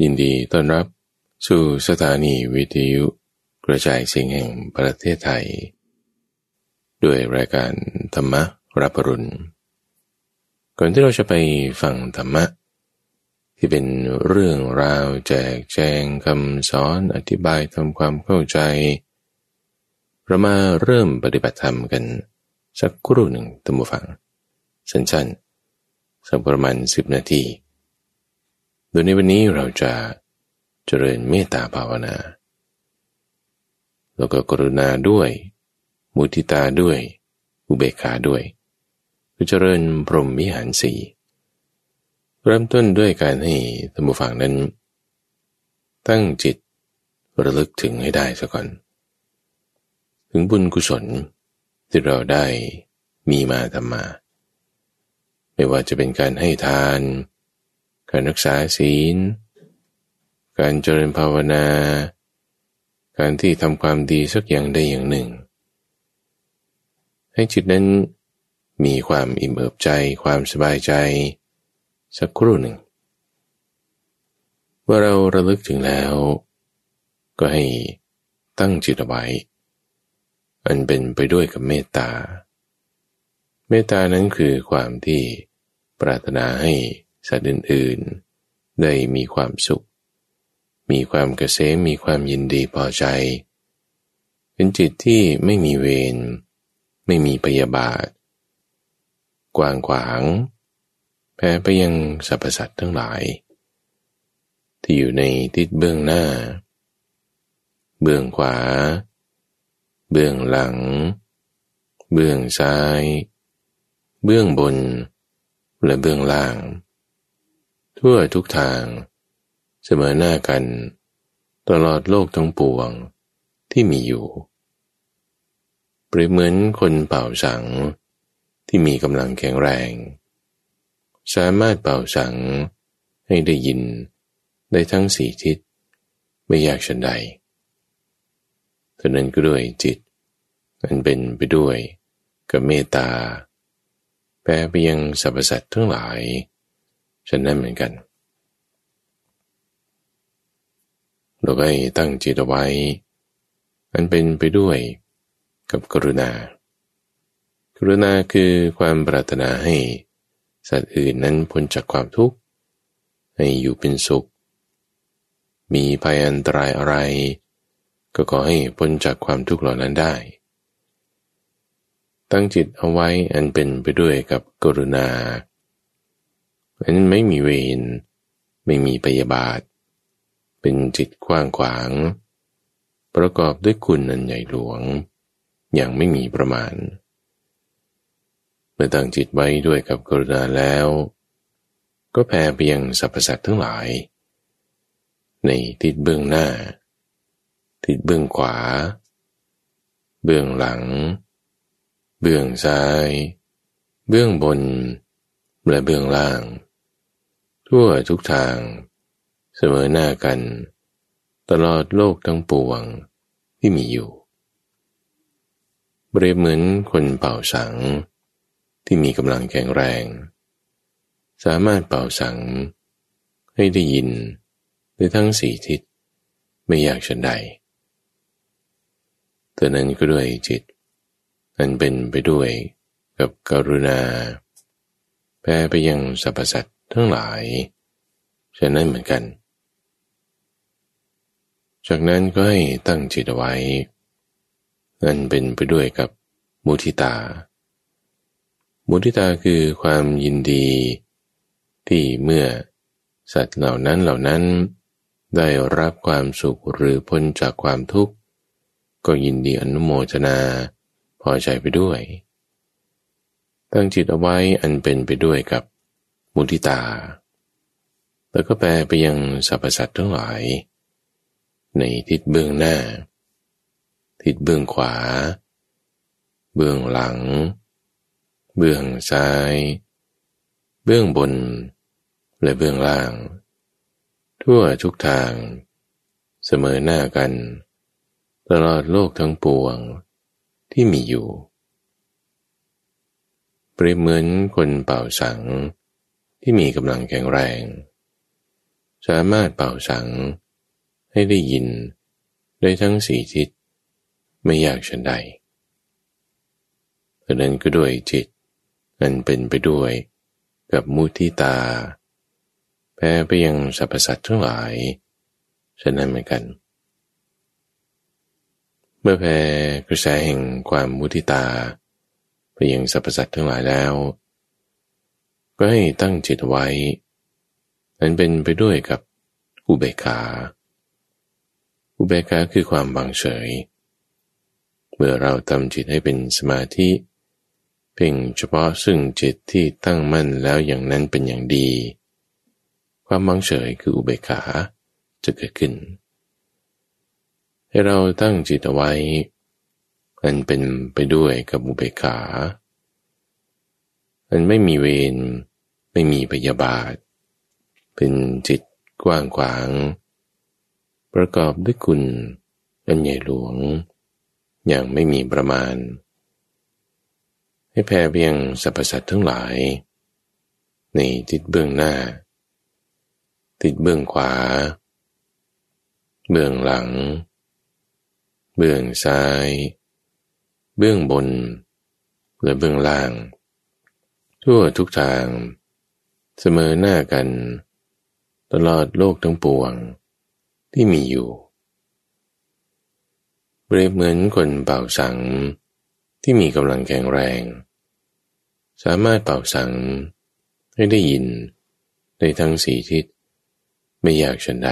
ยินดีต้อนรับสู่สถานีวิทยุกระจายเสียงแห่งประเทศไทย ด้วยรายการธรรมรับปรุณ ก่อนที่เราจะไปฟังธรรมะ ที่เป็นเรื่องราวแจกแจงคำสอนอธิบายทำความเข้าใจ เรามาเริ่มปฏิบัติธรรมกัน สักครู่หนึ่งตัมบูฟังสั้นๆสักประมาณสิบนาที โดยในวันนี้เราจะเจริญเมตตาภาวนา แล้วก็กรุณาด้วย มุทิตาด้วย อุเบกขาด้วยคือเจริญพรหมวิหารสีเริ่มต้นด้วยการให้ธรรมฟังนั้น ตั้งจิตระลึกถึงให้ได้ซะก่อน ถึงบุญกุศลที่เราได้มีมาทำมา ไม่ว่าจะเป็นการให้ทาน การรักษาศีล การเจริญภาวนา การที่ทำความดีสักอย่างใดอย่างหนึ่ง ให้จิตนั้นมีความอิ่มเอิบใจ ความสบายใจ สักครู่หนึ่งว่าเราระลึกถึงแล้ว ก็ให้ตั้งจิตไว้อันเป็นไปด้วยกับเมตตา เมตตานั้นคือความที่ปรารถนาให้ สัตว์อื่นๆ ได้มีความสุข มีความเกษมมีความยินดีพอใจ เป็นจิตที่ไม่มีเวร ไม่มีพยาบาท กว้างขวาง แผ่ไปยังสรรพสัตว์ทั้งหลาย ที่อยู่ในทิศเบื้องหน้า เบื้องขวา เบื้องหลัง เบื้องซ้าย เบื้องบนและเบื้องล่าง ทั่วทุกทาง เสมอหน้ากัน ตลอดโลกทั้งปวงที่มีอยู่ เปรียบเหมือนคนเป่าสัง ที่มีกำลังแข็งแรง สามารถเป่าสังให้ได้ยินได้ทั้งสี่ทิศไม่ยากชันใดฉะนั้นก็ด้วยจิตอันเป็นไปด้วยกับเมตตาแปลไปยังสรรพสัตว์ทั้งหลาย ฉันนั้นเหมือนกัน เราก็ให้ตั้งจิตไว้ อันเป็นไปด้วยกับกรุณา กรุณาคือความปรารถนาให้ สัตว์อื่นนั้นพ้นจากความทุกข์ ให้อยู่เป็นสุข มีภัยอันตรายอะไร ก็ขอให้พ้นจากความทุกข์เหล่านั้นได้ ตั้งจิตเอาไว้อันเป็นไปด้วยกับกรุณา อันนั้นไม่มีเวรไม่มีปยาบาท เป็นจิตกว้างขวาง ประกอบด้วยคุณอันใหญ่หลวง อย่างไม่มีประมาณ เมื่อตั้งจิตไว้ด้วยกับกรุณาแล้ว ก็แผ่ไปยังสรรพสัตว์ทั้งหลาย ในทิศเบื้องหน้า ทิศเบื้องขวา เบื้องหลัง เบื้องซ้าย เบื้องบนและเบื้องล่าง ทั่วทุกทาง เสมอหน้ากัน ตลอดโลกทั้งปวงที่มีอยู่ เปรียบเหมือนคนเป่าสัง ที่มีกำลังแข็งแรง สามารถเป่าสัง ให้ได้ยินได้ทั้งสี่ทิศไม่อยากฉันใดแต่นั้นก็ด้วยจิต อันเป็นไปด้วยกับกรุณาแพ้ไปยังสรรพสัตว์ ทั้งหลายฉะนั้นเหมือนกัน จากนั้นก็ให้ตั้งจิตไว้ นั่นเป็นไปด้วยกับมุทิตา มุทิตาคือความยินดี ที่เมื่อสัตว์เหล่านั้นเหล่านั้น ได้รับความสุขหรือพ้นจากความทุกข์ ก็ยินดีอนุโมทนา พอใจไปด้วย ตั้งจิตเอาไว้อันเป็นไปด้วยกับ มุทิตา แล้วก็แปลไปยังสรรพสัตว์ทั้งหลาย ในทิศเบื้องหน้า ทิศเบื้องขวา เบื้องหลัง เบื้องซ้าย เบื้องบน และเบื้องล่าง ทั่วทุกทาง เสมอหน้ากัน ตลอดโลกทั้งปวงที่มีอยู่ เปรียบเหมือนคนเป่าสัง ที่มีกำลังแข็งแรง สามารถเป่าสัง ให้ได้ยินได้ทั้งสี่ทิศไม่ยากฉันใดเพราะนั้นก็ด้วยจิตมันเป็นไปด้วยกับมุทิตา แพ้ไปยังสรรพสัตว์ทั้งหลาย ฉะนั้นเหมือนกัน เมื่อแผ่กระแสแห่งความมุทิตา ไปยังสรรพสัตว์ทั้งหลายแล้ว ก็ให้ตั้งจิตไว้มันเป็นไปด้วยกับอุเบกขา อุเบกขาคือความบางเฉย เมื่อเราทำจิตให้เป็นสมาธิ เพ่งเฉพาะซึ่งจิตที่ตั้งมั่นแล้วอย่างนั้นเป็นอย่างดี ความบางเฉยคืออุเบกขาจะเกิดขึ้น ให้เราตั้งจิตเอาไว้อันเป็นไปด้วยกับอุเบกขา อันไม่มีเวรไม่มีพยาบาท เป็นจิตกว้างขวาง ประกอบด้วยคุณอันใหญ่หลวง อย่างไม่มีประมาณ ให้แผ่เพียงสรรพสัตว์ทั้งหลาย ในทิศเบื้องหน้า ติดเบื้องขวา เบื้องหลัง เบื้องซ้าย เบื้องบนและเบื้องล่าง ทั่วทุกทาง เสมอหน้ากัน ตลอดโลกทั้งปวงที่มีอยู่ เปรียบเหมือนคนเป่าสัง ที่มีกำลังแข็งแรง สามารถเป่าสัง ให้ได้ยินในทั้งสี่ทิศไม่ยากชนใด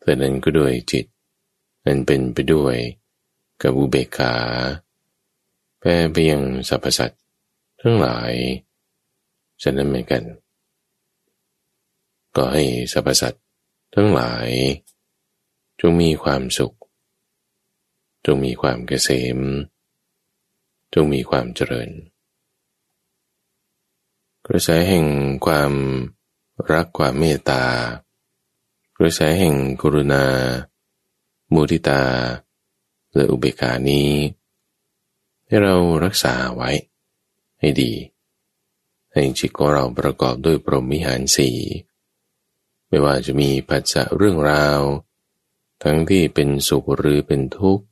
แต่นั้นก็ด้วยจิตนั้นเป็นไปด้วยกับอุเบกขาแปรไปยังสรรพสัตว์ ทั้งหลายฉะนั้นเหมือนกัน ก็ให้สรรพสัตว์ทั้งหลาย จงมีความสุข จงมีความเกษม จงมีความเจริญ กระแสแห่งความรักความเมตตากระแสแห่งกรุณา มุทิตาและอุเบกานี้ ให้เรารักษาไว้ ให้ดี ให้จิตของเราประกอบด้วยปรหมิหารสี่ไม่ว่าจะมีปัจจะเรื่องราว ทั้งที่เป็นสุขหรือเป็นทุกข์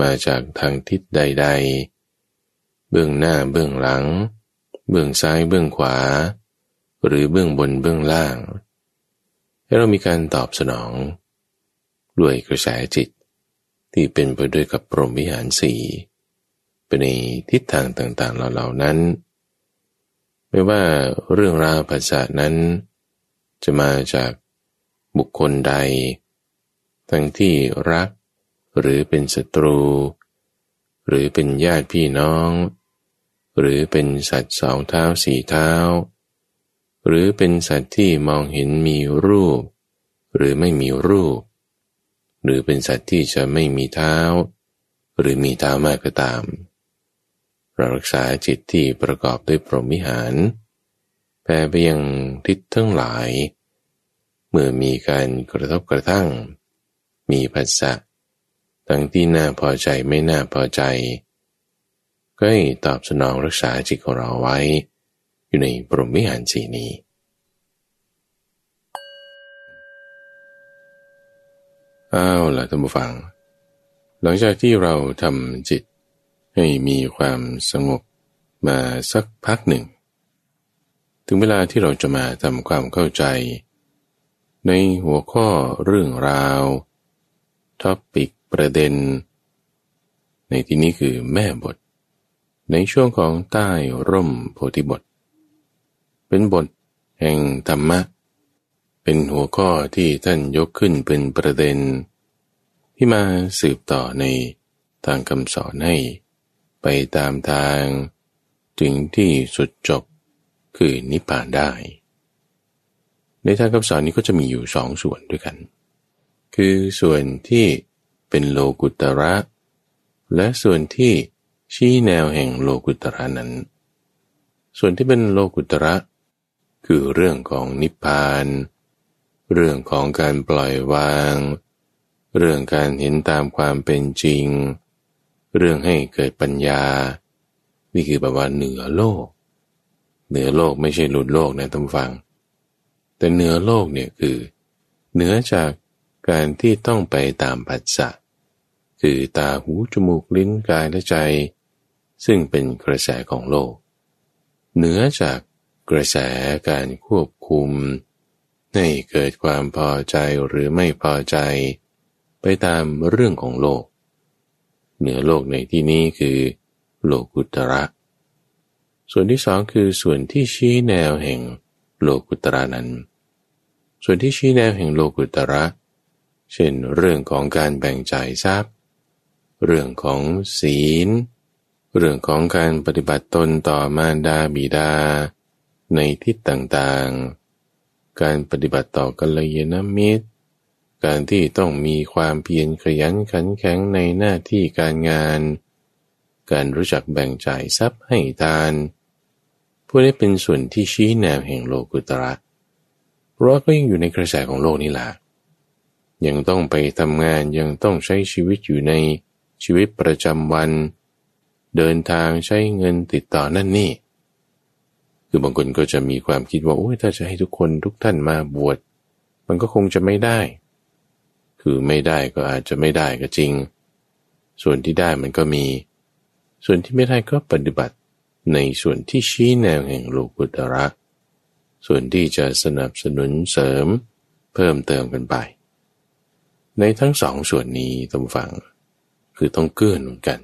มาจากทางทิศใด ๆ เบื้องหน้าเบื้องหลัง เบื้องซ้ายเบื้องขวา หรือเบื้องบนเบื้องล่าง ให้เรามีการตอบสนอง ด้วยกระแสจิตที่เป็นไปด้วยกับปรหมวิหารสี่ ปในทิศทางต่างๆเหล่านั้น ไม่ว่าเรื่องราวภาษานั้น จะมาจากบุคคลใด ทั้งที่รัก หรือเป็นศัตรู หรือเป็นญาติพี่น้อง หรือเป็นสัตว์สองเท้าสี่เท้า หรือเป็นสัตว์ที่มองเห็นมีรูป หรือไม่มีรูป หรือเป็นสัตว์ที่จะไม่มีเท้า หรือมีเท้ามากก็ตาม เรารักษาจิตที่ประกอบด้วยพรหมิหารแผ่ไปยังทิศทั้งหลาย เมื่อมีการกระทบกระทั่ง มีภาษะทั้งที่น่าพอใจไม่น่าพอใจ ก็ให้ตอบสนองรักษาจิตของเราไว้ อยู่ในปรมิหารสีนี้ อ้าวล่ะท่านผู้ฟัง หลังจากที่เราทำจิต ให้มีความสงบมาสักพักหนึ่ง ถึงเวลาที่เราจะมาทำความเข้าใจ ในหัวข้อเรื่องราวท็อปิกประเด็น ในที่นี้คือแม่บท ในช่วงของใต้ร่มโพธิบท เป็นบทแห่งธรรมะ เป็นหัวข้อที่ท่านยกขึ้นเป็นประเด็น ที่มาสืบต่อในทางคำสอนให้ ไปตามทาง ถึงที่สุดจบคือนิพพานได้ ในทางคำสอนนี้ก็จะมีอยู่สองส่วนด้วยกัน คือส่วนที่เป็นโลกุตระ และส่วนที่ชี้แนวแห่งโลกุตระนั้น ส่วนที่เป็นโลกุตระ คือเรื่องของนิพพาน เรื่องของการปล่อยวาง เรื่องการเห็นตามความเป็นจริง เรื่องให้เกิดปัญญา นี่คือแบบว่าเหนือโลก เหนือโลกไม่ใช่หลุดโลกนะท่านฟัง แต่เหนือโลกเนี่ยคือเหนือจากการที่ต้องไปตามปัจจะคือตาหูจมูกลิ้นกายและใจ ซึ่งเป็นกระแสของโลก เหนือจากกระแสการควบคุม ให้เกิดความพอใจหรือไม่พอใจ ไปตามเรื่องของโลก เหนือโลกในที่นี้คือโลกุตระ ส่วนที่สองคือส่วนที่ชี้แนวแห่งโลกุตระนั้น ส่วนที่ชี้แนวแห่งโลกุตระ เช่นเรื่องของการแบ่งจ่ายทรัพย์ เรื่องของศีล เรื่องของการปฏิบัติตนต่อมารดาบิดา ในทิศต่างๆ การปฏิบัติต่อกัลยาณมิตร การที่ต้องมีความเพียรขยันขันแข็งในหน้าที่การงาน การรู้จักแบ่งจ่ายทรัพย์ให้ทานพวกนี้เป็นส่วนที่ชี้แนวแห่งโลกุตระเพราะก็ยังอยู่ในกระแสของโลกนี่แหละยังต้องไปทำงานยังต้องใช้ชีวิตอยู่ในชีวิตประจำวัน เดินทางใช้เงินติดต่อนั่นนี่ คือบางคนก็จะมีความคิดว่าโอ้ยถ้าจะให้ทุกคนทุกท่านมาบวช มันก็คงจะไม่ได้ คือไม่ได้ก็อาจจะไม่ได้ก็จริง ส่วนที่ได้มันก็มี ส่วนที่ไม่ได้ก็ปฏิบัติในส่วนที่ชี้แนวแห่งโลกุตระส่วนที่จะสนับสนุนเสริมเพิ่มเติมกันไป ในทั้งสองส่วนนี้ต้องฟัง คือต้องเกื้อหนุนกัน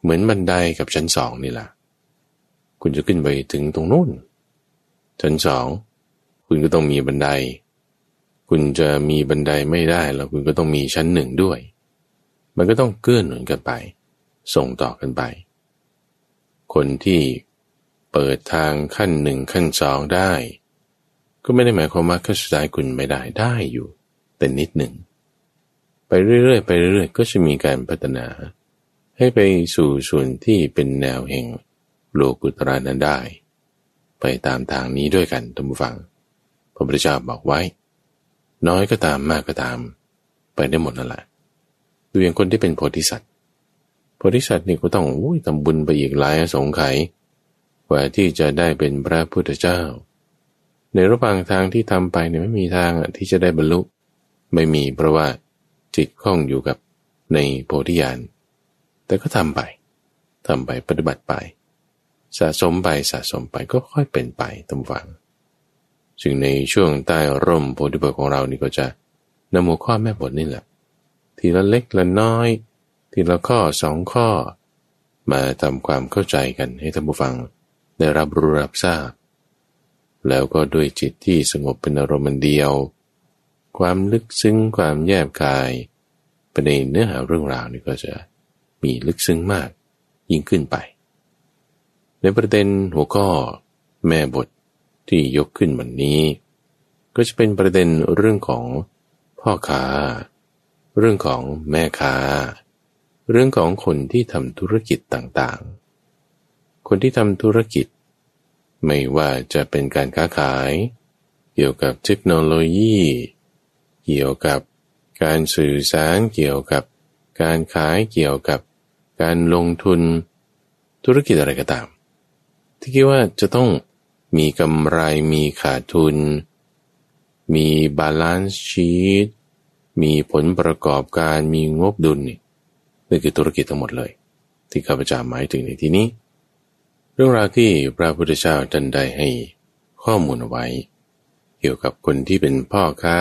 เหมือนบันไดกับชั้นสองนี่แหละคุณจะขึ้นไปถึงตรงนู้นชั้นสองคุณก็ต้องมีบันได คุณจะมีบันไดไม่ได้แล้วคุณก็ต้องมีชั้นหนึ่งด้วย มันก็ต้องเกื้อหนุนกันไป ส่งต่อกันไป คนที่เปิดทางขั้นหนึ่งขั้นสองได้ ก็ไม่ได้หมายความว่าขั้นสุดท้ายคุณไม่ได้ได้อยู่ แต่นิดหนึ่ง ไปเรื่อยๆไปเรื่อยๆ ก็จะมีการพัฒนา ให้ไปสู่ส่วนที่เป็นแนวแห่งโลกุตระนั้นได้ ไปตามทางนี้ด้วยกันท่านผู้ฟังพระพุทธเจ้าบอกไว้ น้อยก็ตามมากก็ตาม ไปได้หมดนั่นแหละดูอย่างคนที่เป็นโพธิสัตว์โพธิสัตว์นี่ก็ต้องอุ้ยทำบุญไปอีกหลายสงไขยกว่าที่จะได้เป็นพระพุทธเจ้า ในระหว่างทางที่ทำไปเนี่ยไม่มีทางที่จะได้บรรลุไม่มีเพราะว่าจิตคล้องอยู่กับในโพธิญาณแต่ก็ทำไปทำไปปฏิบัติไป สะสมไปสะสมไปก็ค่อยเป็นไปตามฝัง ซึ่งในช่วงใต้ร่มโพธิบทของเรานี่ก็จะนำหัวข้อแม่บทนี่แหละ ทีละเล็กละน้อย ทีละข้อสองข้อ มาทำความเข้าใจกันให้ท่านผู้ฟังได้รับรู้รับทราบ แล้วก็ด้วยจิตที่สงบเป็นอารมณ์เดียว ความลึกซึ้งความแยบกายประเด็นเนื้อหาเรื่องราวนี่ก็จะมีลึกซึ้งมากยิ่งขึ้นไป ในประเด็นหัวข้อแม่บท ที่ยกขึ้นวันนี้ ก็จะเป็นประเด็นเรื่องของพ่อค้า เรื่องของแม่ค้า เรื่องของคนที่ทำธุรกิจต่างๆ คนที่ทำธุรกิจ ไม่ว่าจะเป็นการค้าขาย เกี่ยวกับเทคโนโลยี เกี่ยวกับการสื่อสารเกี่ยวกับการขายเกี่ยวกับการลงทุน ธุรกิจอะไรก็ตาม ที่คิดว่าจะต้อง มีกำไรมีขาดทุน มี balance sheet มีผลประกอบการมีงบดุลนี่นี่คือธุรกิจทั้งหมดเลย ที่ข้าพเจ้าหมายถึงในที่นี้ เรื่องราวที่พระพุทธเจ้าท่านได้ให้ข้อมูลเอาไว้ เกี่ยวกับคนที่เป็นพ่อค้า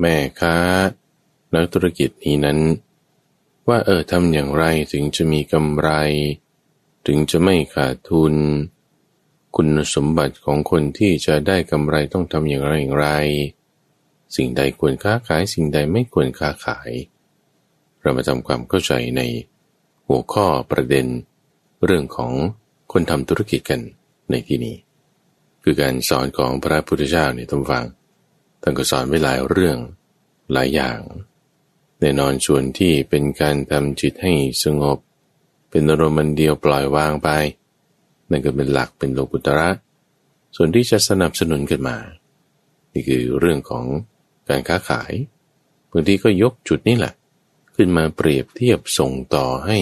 แม่ค้านักธุรกิจนี้นั้น ว่าเออทำอย่างไรถึงจะมีกำไร ถึงจะไม่ขาดทุน คุณสมบัติของคนที่จะได้กำไรต้องทำอย่างไรอย่างไร สิ่งใดควรค้าขายสิ่งใดไม่ควรค้าขาย เรามาทำความเข้าใจในหัวข้อประเด็น เรื่องของคนทำธุรกิจกันในที่นี้ คือการสอนของพระพุทธเจ้าเนี่ยท่านฟังท่านก็สอนไว้หลายเรื่องหลายอย่าง แน่นอนส่วนที่เป็นการทำจิตให้สงบ เป็นอารมณ์เดียวปล่อยวางไป นั่นก็เป็นหลักเป็นโลกุตระ ส่วนที่จะสนับสนุนขึ้นมา นี่คือเรื่องของการค้าขายบางทีก็ยกจุดนี้แหละ ขึ้นมาเปรียบเทียบส่งต่อให้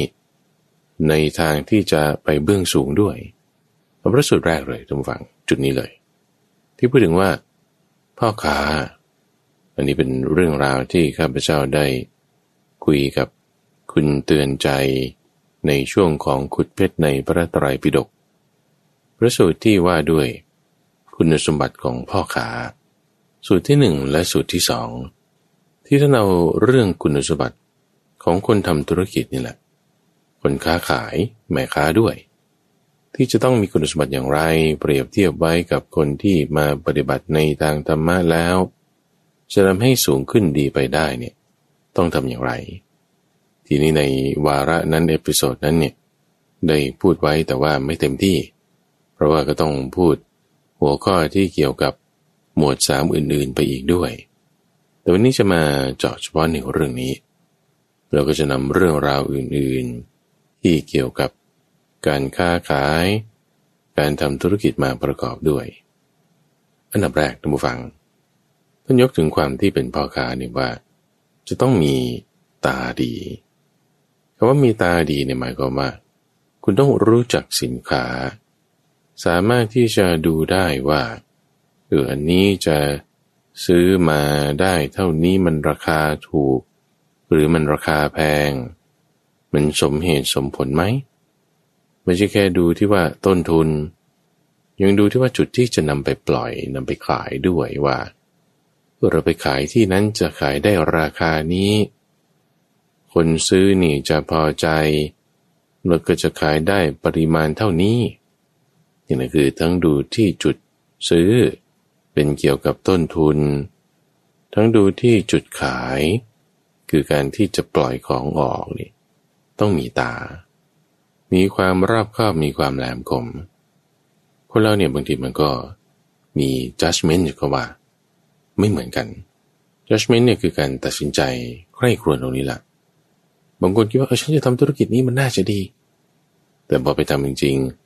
ในทางที่จะไปเบื้องสูงด้วยพระสูตรแรกเลยทุกฝังจุดนี้เลย ที่พูดถึงว่า พ่อค้าอันนี้เป็นเรื่องราวที่ข้าพเจ้าได้ คุยกับคุณเตือนใจในช่วงของขุดเพชรในพระตรัยปิฎก พระสูตรที่ว่าด้วย คุณสมบัติของพ่อค้า สูตรที่หนึ่งและสูตรที่สองที่ท่านเอาเรื่องคุณสมบัติของคนทำธุรกิจนี่แหละ คนค้าขายแม่ค้าด้วย ที่จะต้องมีคุณสมบัติอย่างไร เปรียบเทียบไว้กับคนที่มาปฏิบัติในทางธรรมะแล้ว จะทำให้สูงขึ้นดีไปได้เนี่ยต้องทำอย่างไร ทีนี้ในวาระนั้น episode นั้นเนี่ยได้พูดไว้แต่ว่าไม่เต็มที่ เพราะว่าก็ต้องพูดหัวข้อที่เกี่ยวกับหมวดสามอื่นๆไปอีกด้วย แต่วันนี้จะมาเจาะเฉพาะในเรื่องนี้ เราก็จะนำเรื่องราวอื่นๆ ที่เกี่ยวกับการค้าขาย การทำธุรกิจมาประกอบด้วย อันดับแรกท่านผู้ฟังท่านยกถึงความที่เป็นพ่อค้าเนี่ยว่า จะต้องมีตาดีคำว่ามีตาดีเนี่ยหมายความว่า คุณต้องรู้จักสินค้า สามารถที่จะดูได้ว่าเอออันนี้จะซื้อมาได้เท่านี้มันราคาถูก หรือมันราคาแพง มันสมเหตุสมผลไหมไม่ใช่แค่ดูที่ว่าต้นทุน ยังดูที่ว่าจุดที่จะนำไปปล่อยนำไปขายด้วยว่าเราไปขายที่นั้นจะขายได้ราคานี้ คนซื้อนี่จะพอใจเราก็จะขายได้ปริมาณเท่านี้ นี่นะคือทั้งดูที่จุดซื้อ เป็นเกี่ยวกับต้นทุน ทั้งดูที่จุดขาย คือการที่จะปล่อยของออกนี่ต้องมีตา มีความรอบคอบมีความแหลมคม คนเราเนี่ยบางทีมันก็มี judgment อยู่ก็ว่า ไม่เหมือนกัน judgment เนี่ยคือการตัดสินใจใคร่ครวญตรงนี้แหละบางคนคิดว่าเออฉันจะทำธุรกิจนี้มันน่าจะดี แต่พอไปทำจริงๆ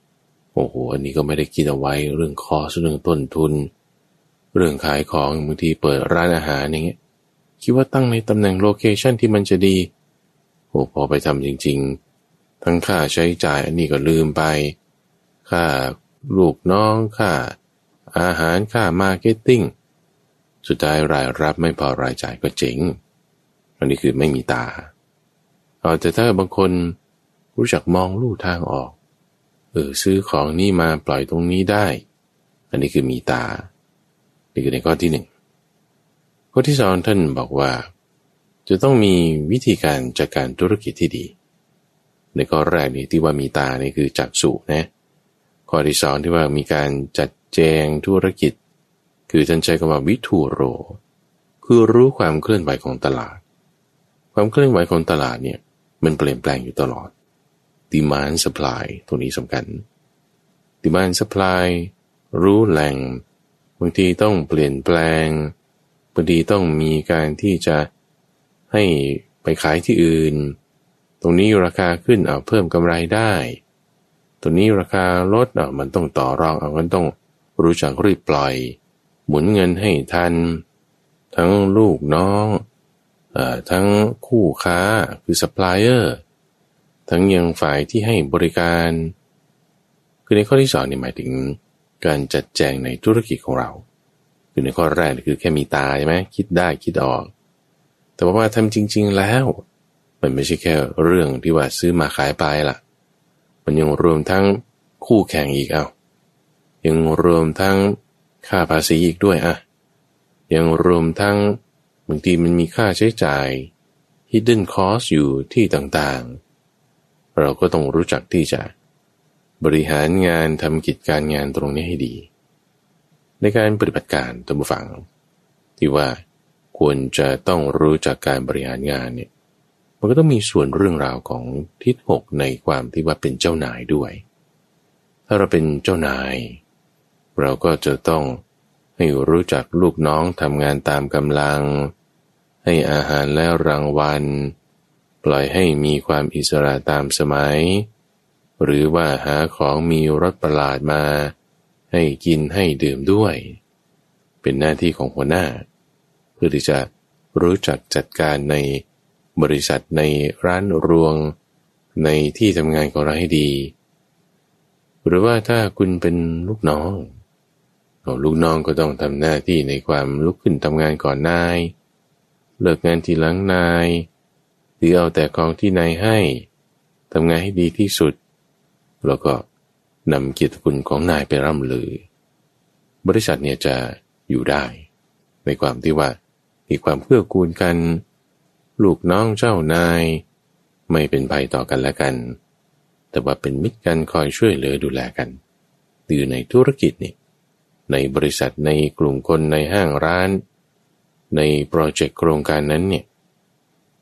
โอ้โหอันนี้ก็ไม่ได้คิดเอาไว้เรื่องคอสเรื่องต้นทุน เรื่องขายของบางทีเปิดร้านอาหารอย่างเงี้ยคิดว่าตั้งในตำแหน่งโลเคชันที่มันจะดีโอ้พอไปทำจริง ๆ ทั้งค่าใช้จ่ายอันนี้ก็ลืมไป ค่าลูกน้องค่า อาหารค่า marketing สุดท้ายรายรับไม่พอรายจ่ายก็เจ๊งอันนี้คือไม่มีตา เอาแต่ถ้าบางคนรู้จักมองลู่ทางออก เออซื้อของนี่มาปล่อยตรงนี้ได้ อันนี้คือมีตา นี่คือในข้อที่หนึ่งข้อที่สองท่านบอกว่า จะต้องมีวิธีการจัดการธุรกิจที่ดี ในข้อแรกนี่ที่ว่ามีตานี่คือจักสุนะข้อที่สองที่ว่ามีการจัดแจงธุรกิจ คือท่านใช้คำว่าวิทูโร คือรู้ความเคลื่อนไหวของตลาด ความเคลื่อนไหวของตลาดเนี่ยมันเปลี่ยนแปลงอยู่ตลอด demand supply ตัวนี้สำคัญ demand supply รู้แหล่งบางทีต้องเปลี่ยนแปลงบางทีต้องมีการที่จะให้ไปขายที่อื่น ตรงนี้ราคาขึ้นเอาเพิ่มกำไรได้ตรงนี้ราคาลดอะมันต้องต่อรองเอามันต้องรู้จักรีบปล่อย หมุนเงินให้ทัน ทั้งลูกน้องทั้งคู่ค้าคือซัพพลายเออร์ ทั้งยังฝ่ายที่ให้บริการ คือในข้อที่สองนี่หมายถึงการจัดแจงในธุรกิจของเรา คือในข้อแรกคือแค่มีตาใช่ไหมคิดได้คิดออก แต่ว่าทำจริง ๆแล้ว มันไม่ใช่แค่เรื่องที่ว่าซื้อมาขายไปล่ะ มันยังรวมทั้งคู่แข่งอีกเอา ยังรวมทั้งค่าภาษีอีกด้วยอะยังรวมทั้งบางทีมันมีค่าใช้จ่าย hidden cost อยู่ที่ต่างๆ เราก็ต้องรู้จักที่จะบริหารงานทำกิจการงานตรงนี้ให้ดี ในการปฏิบัติการตัวบุฟัง ที่ว่าควรจะต้องรู้จักการบริหารงานเนี่ยมันก็ต้องมีส่วนเรื่องราวของทิศหกในความที่ว่าเป็นเจ้านายด้วย ถ้าเราเป็นเจ้านาย เราก็จะต้องให้รู้จักลูกน้องทำงานตามกำลัง ให้อาหารและรางวัล ปล่อยให้มีความอิสระตามสมัย หรือว่าหาของมีรสประหลาดมา ให้กินให้ดื่มด้วย เป็นหน้าที่ของหัวหน้า เพื่อที่จะรู้จักจัดการในบริษัทในร้านรวง ในที่ทำงานของเราให้ดี หรือว่าถ้าคุณเป็นลูกน้องลูกน้องก็ต้องทำหน้าที่ในความลุกขึ้นทำงานก่อนนาย เลิกงานทีหลังนาย หรือเอาแต่กองที่นายให้ทำงานให้ดีที่สุด แล้วก็นำเกียรติคุณของนายไปร่ำลือ บริษัทเนี่ยจะอยู่ได้ ในความที่ว่ามีความเพื่อกูลกัน ลูกน้องเจ้านาย ไม่เป็นภัยต่อกันและกัน แต่ว่าเป็นมิตรกันคอยช่วยเหลือดูแลกันอยู่ในธุรกิจนี่ในบริษัทในกลุ่มคนในห้างร้าน ในโปรเจกต์โครงการนั้นเนี่ย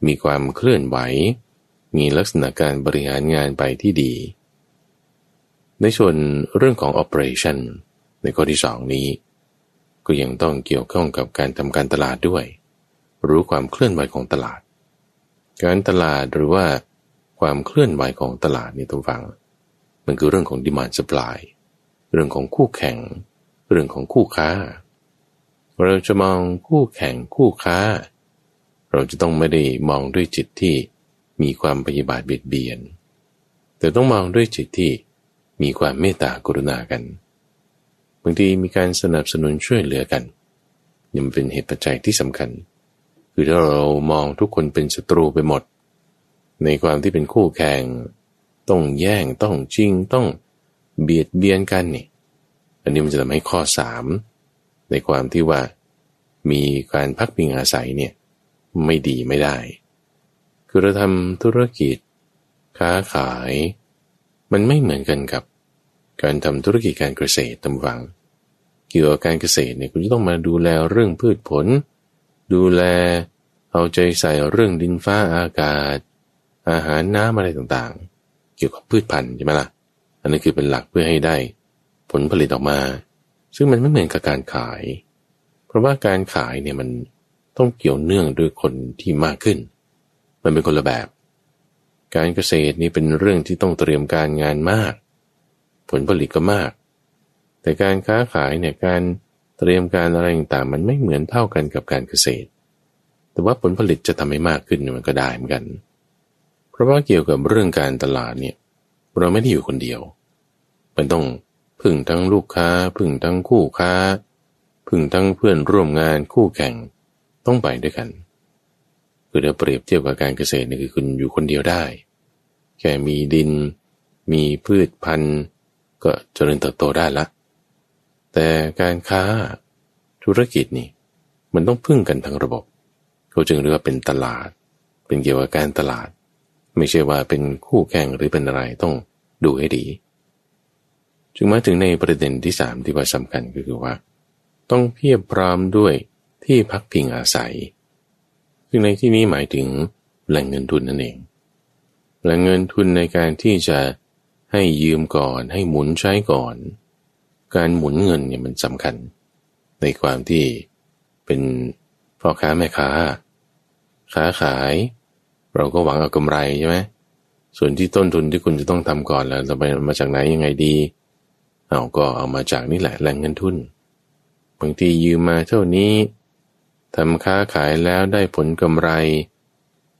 มีความเคลื่อนไหว มีลักษณะการบริหารงานไปที่ดี ในส่วนเรื่องของ operation ในข้อที่สองนี้ ก็ยังต้องเกี่ยวข้องกับการทำการตลาดด้วย รู้ความเคลื่อนไหวของตลาด การตลาดหรือว่าความเคลื่อนไหวของตลาดนี่ต้องฟัง มันคือเรื่องของ demand supply เรื่องของคู่แข่ง เรื่องของคู่ค้า เราจะมองคู่แข่งคู่ค้า เราจะต้องไม่ได้มองด้วยจิตที่มีความปฏิบัติเบียดเบียน แต่ต้องมองด้วยจิตที่มีความเมตตากรุณากันบางทีมีการสนับสนุนช่วยเหลือกันยังเป็นเหตุปัจจัยที่สำคัญ คือถ้าเรามองทุกคนเป็นศัตรูไปหมด ในความที่เป็นคู่แข่ง ต้องแย่งต้องจริงต้องเบียดเบียนกันนี่อันนี้มันจะทำให้ข้อสามในความที่ว่ามีการพักพิงอาศัยเนี่ย ไม่ดีไม่ได้ คือเราทำธุรกิจ ค้าขาย มันไม่เหมือนกันกับ การทำธุรกิจการเกษตรตำวัง เกี่ยวกับการเกษตรเนี่ยคุณจะต้องมาดูแลเรื่องพืชผล ดูแลเอาใจใส่เรื่องดินฟ้าอากาศ อาหารน้ำอะไรต่างๆ เกี่ยวกับพืชพันธุ์ใช่ไหมละ่ะ อันนี้คือเป็นหลักเพื่อให้ได้ ผลผลิตออกมา ซึ่งมันไม่เหมือนกับการขาย เพราะว่าการขายเนี่ยมัน ต้องเกี่ยวเนื่องด้วยคนที่มากขึ้น มันเป็นคนละแบบ การเกษตรนี่เป็นเรื่องที่ต้องเตรียมการงานมาก ผลผลิตก็มาก แต่การค้าขายเนี่ยการเตรียมการอะไรต่างๆมันไม่เหมือนเท่ากันกับการเกษตร แต่ว่าผลผลิตจะทำให้มากขึ้นมันก็ได้เหมือนกัน เพราะว่าเกี่ยวกับเรื่องการตลาดเนี่ยเราไม่ได้อยู่คนเดียว มันต้องพึ่งทั้งลูกค้า พึ่งทั้งคู่ค้า พึ่งทั้งเพื่อนร่วมงานคู่แข่ง ต้องไปด้วยกัน คือเดี๋ยวเปรียบเทียบกับการเกษตรนี่คือคุณอยู่คนเดียวได้ แค่มีดิน มีพืชพันธุ์ ก็เจริญเติบโตได้ละ แต่การค้าธุรกิจนี่ มันต้องพึ่งกันทั้งระบบ เขาจึงเรียกว่าเป็นตลาด เป็นเกี่ยวกับการตลาด ไม่ใช่ว่าเป็นคู่แข่งหรือเป็นอะไรต้องดูให้ดีจึงมาถึงในประเด็นที่สามที่ว่าสำคัญก็คือว่า ต้องเพียบพร้อมด้วย ที่พักพิงอาศัย ซึ่งในที่นี้หมายถึงแหล่งเงินทุนนั่นเอง แหล่งเงินทุนในการที่จะให้ยืมก่อนให้หมุนใช้ก่อน การหมุนเงินเนี่ยมันสำคัญ ในความที่เป็นพ่อค้าแม่ค้า ค้าขาย เราก็หวังเอากำไรใช่ไหมส่วนที่ต้นทุนที่คุณจะต้องทำก่อนแล้วจะไปมาจากไหนยังไงดีเอาก็เอามาจากนี่แหละแหล่งเงินทุนบางทียืมมาเท่านี้ ทำค้าขายแล้วได้ผลกำไร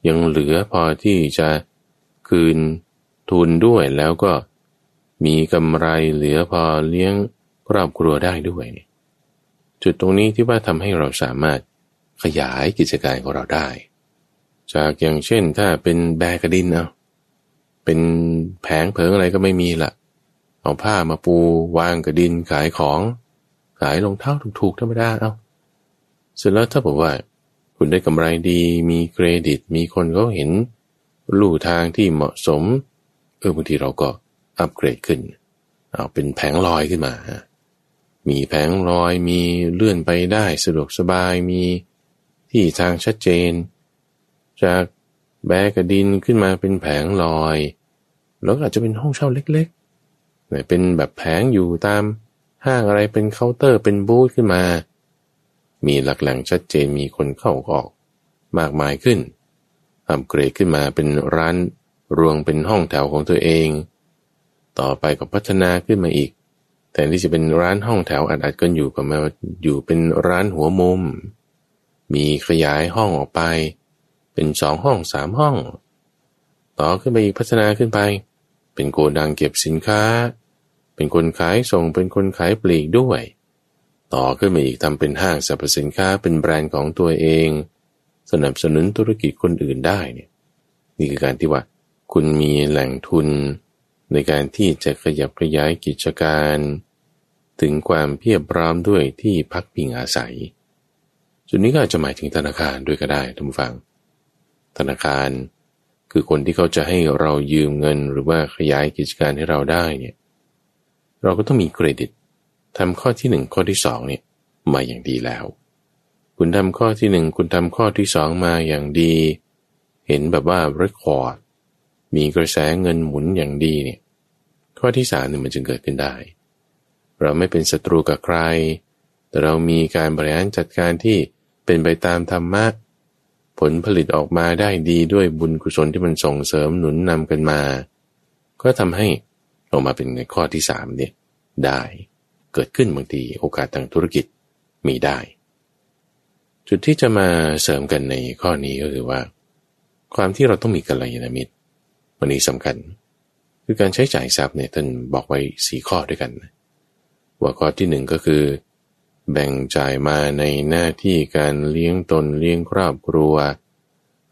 ยังเหลือพอที่จะคืนทุนด้วยแล้วก็มีกำไรเหลือพอเลี้ยงครอบครัวได้ด้วย จุดตรงนี้ที่ว่าทำให้เราสามารถขยายกิจการของเราได้ จากอย่างเช่นถ้าเป็นแบกระดินเอาเป็นแผงเพิงอะไรก็ไม่มีละเอาผ้ามาปูวางกับดินขายของ ขายรองเท้าถูกๆธรรมดาเอา เสร็จแล้วถ้าบอกว่าคุณได้กำไรดีมีเครดิต มีคนเขาเห็นลู่ทางที่เหมาะสม เออบางทีเราก็อัปเกรดขึ้น เอาเป็นแผงลอยขึ้นมามีแผงลอยมีเลื่อนไปได้สะดวกสบายมีที่ทางชัดเจน จากแบกระดินขึ้นมาเป็นแผงลอย แล้วอาจจะเป็นห้องเช่าเล็กๆเป็นแบบแผงอยู่ตามห้างอะไรเป็นเคาน์เตอร์เป็นบูธขึ้นมา มีหลักแหล่งชัดเจนมีคนเข้าออก มากมายขึ้น อัปเกรดขึ้นมาเป็นร้านรวงเป็นห้องแถวของตัวเอง ต่อไปก็พัฒนาขึ้นมาอีก แต่ที่จะเป็นร้านห้องแถวอัดๆกันอยู่ก็มาอยู่เป็นร้านหัวมุม มีขยายห้องออกไป เป็นสองห้องสามห้อง ต่อขึ้นไปอีกพัฒนาขึ้นไป เป็นโกดังเก็บสินค้า เป็นคนขายส่งเป็นคนขายปลีกด้วย ต่อขึ้นมาอีกทำเป็นห้างสรรพสินค้าเป็นแบรนด์ของตัวเอง สนับสนุนธุรกิจคนอื่นได้เนี่ยนี่คือการที่ว่า คุณมีแหล่งทุน ในการที่จะขยับขยายกิจการ ถึงความเพียบพร้อมด้วยที่พักพิงอาศัย จุดนี้ก็อาจจะหมายถึงธนาคารด้วยก็ได้ท่านผู้ฟัง ธนาคาร คือคนที่เขาจะให้เรายืมเงินหรือว่าขยายกิจการให้เราได้เนี่ยเราก็ต้องมีเครดิต ทำข้อที่หนึ่งข้อที่สองเนี่ยมาอย่างดีแล้ว คุณทำข้อที่หนึ่งคุณทำข้อที่สองมาอย่างดี เห็นแบบว่าเรคคอร์ดมีกระแสเงินหมุนอย่างดีเนี่ยข้อที่สามเนี่ยมันจึงเกิดขึ้นได้ เราไม่เป็นศัตรูกับใคร แต่เรามีการบริหารจัดการที่เป็นไปตามธรรมะผลผลิตออกมาได้ดีด้วยบุญกุศลที่มันส่งเสริมหนุนนำกันมา ก็ทำให้ออกมาเป็นในข้อที่สามเนี่ยได้ เกิดขึ้นบางทีโอกาสทางธุรกิจมีได้ จุดที่จะมาเสริมกันในข้อนี้ก็คือว่า ความที่เราต้องมีกัลยาณมิตร วันนี้สำคัญ คือการใช้จ่ายทรัพย์เนี่ยท่านบอกไว้สี่ข้อด้วยกันว่าข้อที่หนึ่งก็คือ แบ่งจ่ายมาในหน้าที่การเลี้ยงตนเลี้ยงครอบครัว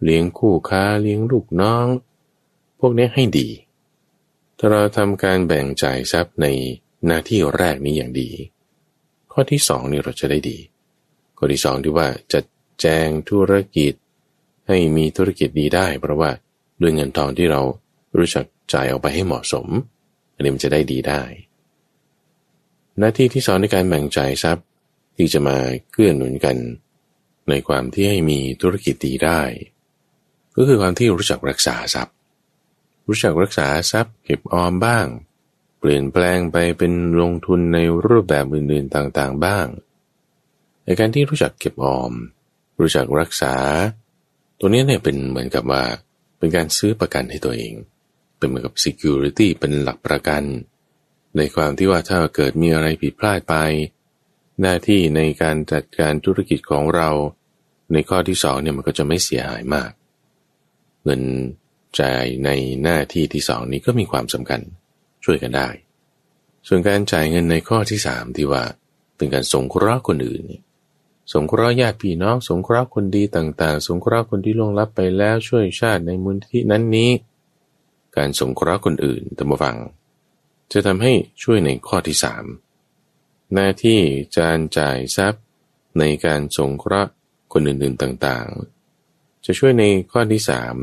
เลี้ยงคู่ค้าเลี้ยงลูกน้อง พวกนี้ให้ดีถ้าเราทำการแบ่งจ่ายทรัพย์ใน หน้าที่แรกนี้อย่างดี ข้อที่สองนี่เราจะได้ดี ข้อที่สองที่ว่าจะแจงธุรกิจ ให้มีธุรกิจดีได้ เพราะว่าด้วยเงินทองที่เรารู้จักจ่ายออกไปให้เหมาะสม อันนี้มันจะได้ดีได้ หน้าที่ที่สองในการแบ่งจ่ายทรัพย์ที่จะมาเกื้อหนุนกัน ในความที่ให้มีธุรกิจดีได้ ก็คือความที่รู้จักรักษาทรัพย์ รู้จักรักษาทรัพย์เก็บออมบ้าง เปลี่ยนแปลงไปเป็นลงทุนในรูปแบบอื่นๆต่างๆบ้างในการที่รู้จักเก็บออม รู้จักรักษา ตัวนี้เนี่ยเป็นเหมือนกับว่า เป็นการซื้อประกันให้ตัวเอง เป็นเหมือนกับ security เป็นหลักประกัน ในความที่ว่าถ้าเกิดมีอะไรผิดพลาดไป หน้าที่ในการจัดการธุรกิจของเรา ในข้อที่สองเนี่ยมันก็จะไม่เสียหายมาก เงินจ่ายในหน้าที่ที่สองนี้ก็มีความสำคัญ ช่วยกันได้ ส่วนการจ่ายเงินในข้อที่สามที่ว่า เป็นการสงเคราะห์คนอื่นนี่สงเคราะห์ญาติพี่น้อง สงเคราะห์คนดีต่างๆ สงเคราะห์คนที่ล่วงลับไปแล้วช่วยชาติในมูลที่นั้นนี้ การสงเคราะห์คนอื่นตามฟัง จะทำให้ช่วยในข้อที่สามหน้าที่จานจ่ายทรัพย์ ในการสงเคราะห์คนอื่นๆต่างๆ จะช่วยในข้อที่สาม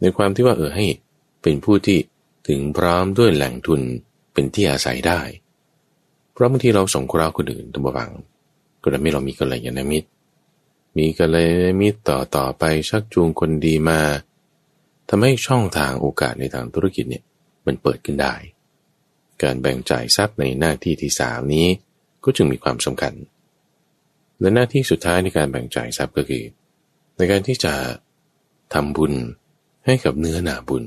ในความที่ว่าเออให้เป็นผู้ที่ ถึงพร้อมด้วยแหล่งทุนเป็นที่อาศัยได้ เพราะบางทีเราสงเคราะห์คนอื่นตัวบังก็ทำให้เรามีกัลยาณมิตร มีกัลยาณมิตรต่อต่อไปชักจูงคนดีมาทำให้ช่องทางโอกาสในทางธุรกิจเนี่ยมันเปิดขึ้นได้ การแบ่งจ่ายทรัพย์ในหน้าที่ที่สามนี้ก็จึงมีความสำคัญ และหน้าที่สุดท้ายในการแบ่งจ่ายทรัพย์ก็คือ ในการที่จะทำบุญให้กับเนื้อนาบุญ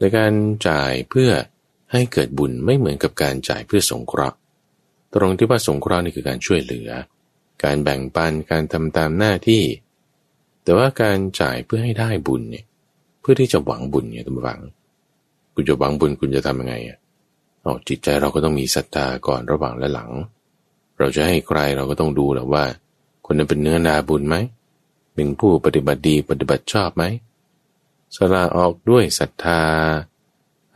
ในการจ่ายเพื่อให้เกิดบุญไม่เหมือนกับการจ่ายเพื่อสงเคราะห์ ตรงที่ว่าสงเคราะห์นี่คือการช่วยเหลือ การแบ่งปันการทำตามหน้าที่ แต่ว่าการจ่ายเพื่อให้ได้บุญเนี่ยเพื่อที่จะหวังบุญเนี่ยต้องหวัง คุณจะหวังบุญคุณจะทำยังไงอะเอาจิตใจเราก็ต้องมีศรัทธาก่อนระหว่างและหลัง เราจะให้ใครเราก็ต้องดูแหละว่า คนนั้นเป็นเนื้อนาบุญไหมเป็นผู้ปฏิบัติดีปฏิบัติชอบไหม สละออกด้วยศรัทธา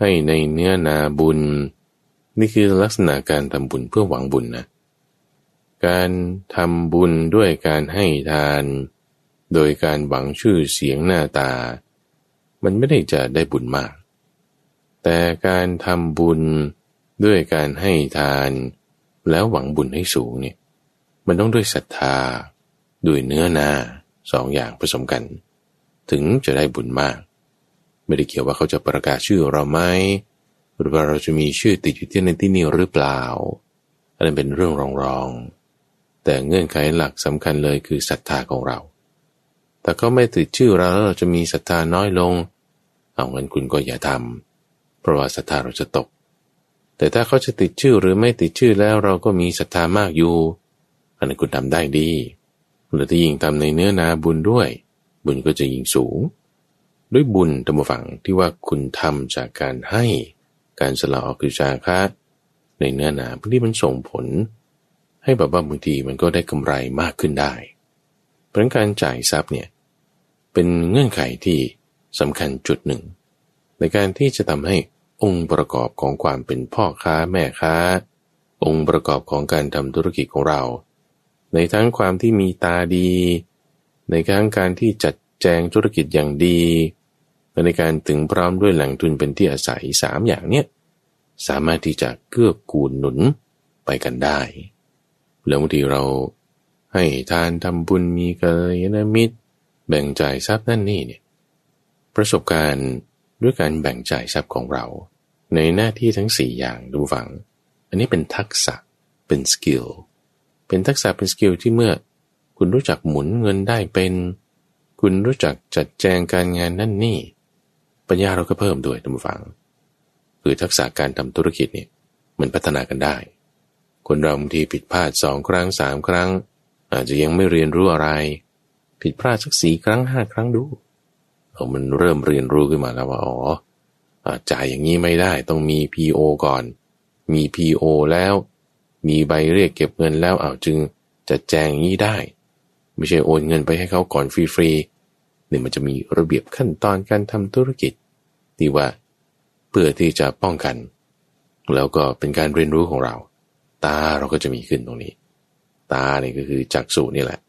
ให้ในเนื้อนาบุญ นี่คือลักษณะการทำบุญเพื่อหวังบุญนะ การทำบุญด้วยการให้ทาน โดยการหวังชื่อเสียงหน้าตา มันไม่ได้จะได้บุญมาก แต่การทำบุญด้วยการให้ทาน แล้วหวังบุญให้สูงเนี่ย มันต้องด้วยศรัทธา ด้วยเนื้อนาสองอย่างผสมกัน ถึงจะได้บุญมาก ไม่ได้เกี่ยวว่าเขาจะประกาศชื่อเราไหมหรือว่าเราจะมีชื่อติดอยู่ที่ในที่นี้หรือเปล่าอันนั้นเป็นเรื่องรองๆแต่เงื่อนไขหลักสำคัญเลยคือศรัทธาของเรา แต่เขาไม่ติดชื่อเราแล้วเราจะมีศรัทธาน้อยลง เอาเงินคุณก็อย่าทำเพราะว่าศรัทธาเราจะตก แต่ถ้าเขาจะติดชื่อหรือไม่ติดชื่อแล้วเราก็มีศรัทธามากอยู่ อันนั้นคุณทำได้ดีหรือถ้ยิ่งทำในเนื้อนาบุญด้วย บุญก็จะยิ่งสูง ด้วยบุญธรรมฝังที่ว่าคุณทำจากการให้การสละออกคือจาคะในเนื้อหนาที่มันส่งผล ให้แบบว่าบางทีมันก็ได้กำไรมากขึ้นได้เพราะการจ่ายทรัพย์เนี่ยเป็นเงื่อนไขที่สำคัญจุดหนึ่ง ในการที่จะทำให้องค์ประกอบของความเป็นพ่อค้าแม่ค้า องค์ประกอบของการทำธุรกิจของเรา ในทั้งความที่มีตาดี ในทั้งการที่จัดแจงธุรกิจอย่างดีและในการถึงพร้อมด้วยแหล่งทุนเป็นที่อาศัยสามอย่างเนี้ยสามารถที่จะเกื้อกูลหนุนไปกันได้ แล้วบางทีเราให้ทานทำบุญมีกัลยาณมิตร แบ่งจ่ายทรัพย์นั่นนี่เนี่ยประสบการณ์ด้วยการแบ่งจ่ายทรัพย์ของเรา ในหน้าที่ทั้งสี่อย่างผู้ฟัง อันนี้เป็นทักษะเป็น skill เป็นทักษะเป็น skill ที่เมื่อ คุณรู้จักหมุนเงินได้เป็น คุณรู้จักจัดแจงการงานนั่นนี่ ปัญญาเราก็เพิ่มด้วยผู้ฟัง คือทักษะการทำธุรกิจเนี่ยมันพัฒนากันได้ คนเราบางทีผิดพลาดสองครั้งสามครั้ง อาจจะยังไม่เรียนรู้อะไร ผิดพลาดสักสี่ครั้งห้าครั้งดูเอามันเริ่มเรียนรู้ขึ้นมาแล้วว่าอ๋อจ่ายอย่างนี้ไม่ได้ต้องมี PO ก่อน มี PO แล้ว มีใบเรียกเก็บเงินแล้วเอาจึงจะแจงอย่างนี้ได้ ไม่ใช่โอนเงินไปให้เขาก่อนฟรีๆเนี่ยมันจะมีระเบียบขั้นตอนการทำธุรกิจที่ว่า เพื่อที่จะป้องกัน แล้วก็เป็นการเรียนรู้ของเรา ตาเราก็จะมีขึ้นตรงนี้ ตาเนี่ยก็คือจักษุนี่แหละ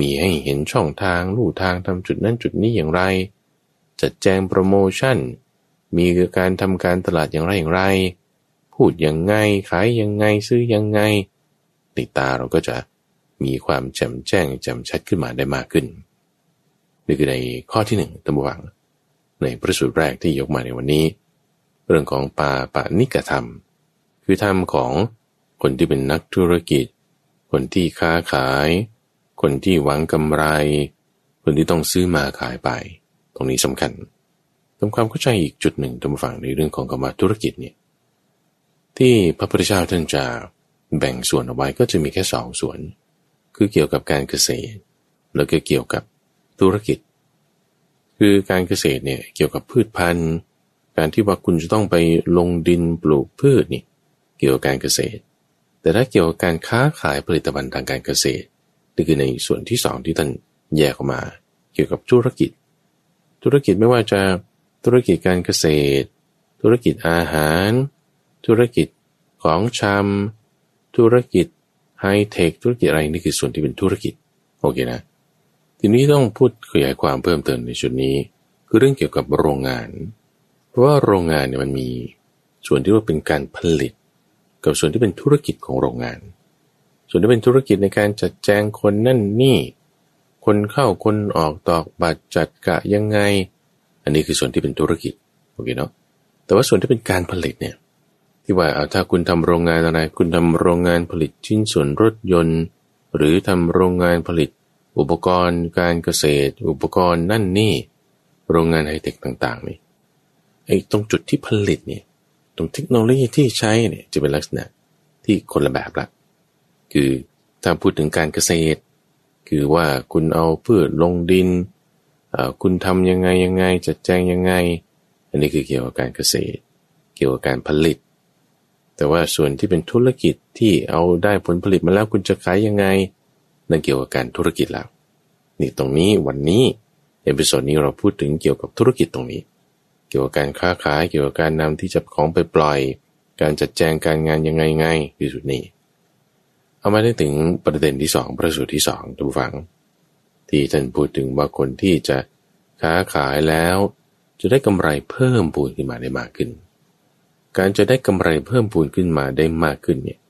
มีให้เห็นช่องทางลู่ทางทำจุดนั้นจุดนี้อย่างไร จัดแจงโปรโมชั่น มีการทำการตลาดอย่างไรอย่างไร พูดยังไงขายยังไงซื้อยังไงในตาเราก็จะ มีความแจ่มแจ้งแจ่มชัดขึ้นมาได้มากขึ้น นี่คือในข้อที่หนึ่งตัมวังในประสูตรแรกที่ยกมาในวันนี้ เรื่องของปาปานิกธรรม คือธรรมของคนที่เป็นนักธุรกิจ คนที่ค้าขาย คนที่หวังกำไร คนที่ต้องซื้อมาขายไป ตรงนี้สำคัญทำความเข้าใจอีกจุดหนึ่งตรงฝั่งในเรื่องของกรรมธุรกิจเนี่ยที่พระพุทธเจ้าท่านจะแบ่งส่วนเอาไว้ก็จะมีแค่สองส่วน คือเกี่ยวกับการเกษตร แล้วก็เกี่ยวกับธุรกิจ คือการเกษตรเนี่ยเกี่ยวกับพืชพันธุ์ การที่ว่าคุณจะต้องไปลงดินปลูกพืชนี่เกี่ยวกับการเกษตร แต่ถ้าเกี่ยวกับการค้าขายผลิตภัณฑ์ทางการเกษตรนี่คือในส่วนที่สองที่ท่านแยกออกมา เกี่ยวกับธุรกิจ ธุรกิจไม่ว่าจะธุรกิจการเกษตร ธุรกิจอาหาร ธุรกิจของชำธุรกิจ ไฮเทคธุรกิจอะไรนี่คือส่วนที่เป็นธุรกิจโอเคนะ ทีนี้ต้องพูดขยายความเพิ่มเติมในชุดนี้ คือเรื่องเกี่ยวกับโรงงาน เพราะว่าโรงงานเนี่ยมันมีส่วนที่ว่าเป็นการผลิต กับส่วนที่เป็นธุรกิจของโรงงาน ส่วนที่เป็นธุรกิจในการจัดแจงคนนั่นนี่ คนเข้าคนออกตอกบัตรจัดกะยังไง อันนี้คือส่วนที่เป็นธุรกิจโอเคเนาะแต่ว่าส่วนที่เป็นการผลิตเนี่ย ที่ว่าถ้าคุณทำโรงงานอะไร คุณทำโรงงานผลิตชิ้นส่วนรถยนต์ หรือทำโรงงานผลิต อุปกรณ์การเกษตร อุปกรณ์นั่นนี่ โรงงานไฮเทคต่าง ๆ นี่ไอ้ตรงจุดที่ผลิตเนี่ยตรงเทคโนโลยีที่ใช้เนี่ยจะเป็นลักษณะที่คนละแบบละคือถ้าพูดถึงการเกษตร คือว่าคุณเอาพืชลงดิน คุณทำยังไงยังไงจัดแจงยังไง อันนี้คือเกี่ยวกับการเกษตร เกี่ยวกับการผลิต แต่ว่าส่วนที่เป็นธุรกิจที่เอาได้ผลผลิตมาแล้วคุณจะขายยังไง นั่นเกี่ยวกับการธุรกิจแล้ว นี่ตรงนี้วันนี้ episode นี้เราพูดถึงเกี่ยวกับธุรกิจตรงนี้ เกี่ยวกับการค้าขายเกี่ยวกับการนำที่จะของไปปล่อย การจัดแจงการงานยังไงไงที่สุดนี้ เอามาได้ถึงประเด็นที่สองประสูตรที่สองทุกฝัง ที่ท่านพูดถึงว่าคนที่จะค้าขายแล้ว จะได้กำไรเพิ่มพูนขึ้นมาได้มากขึ้น การจะได้กำไรเพิ่มพูนขึ้นมาได้มากขึ้นเนี่ย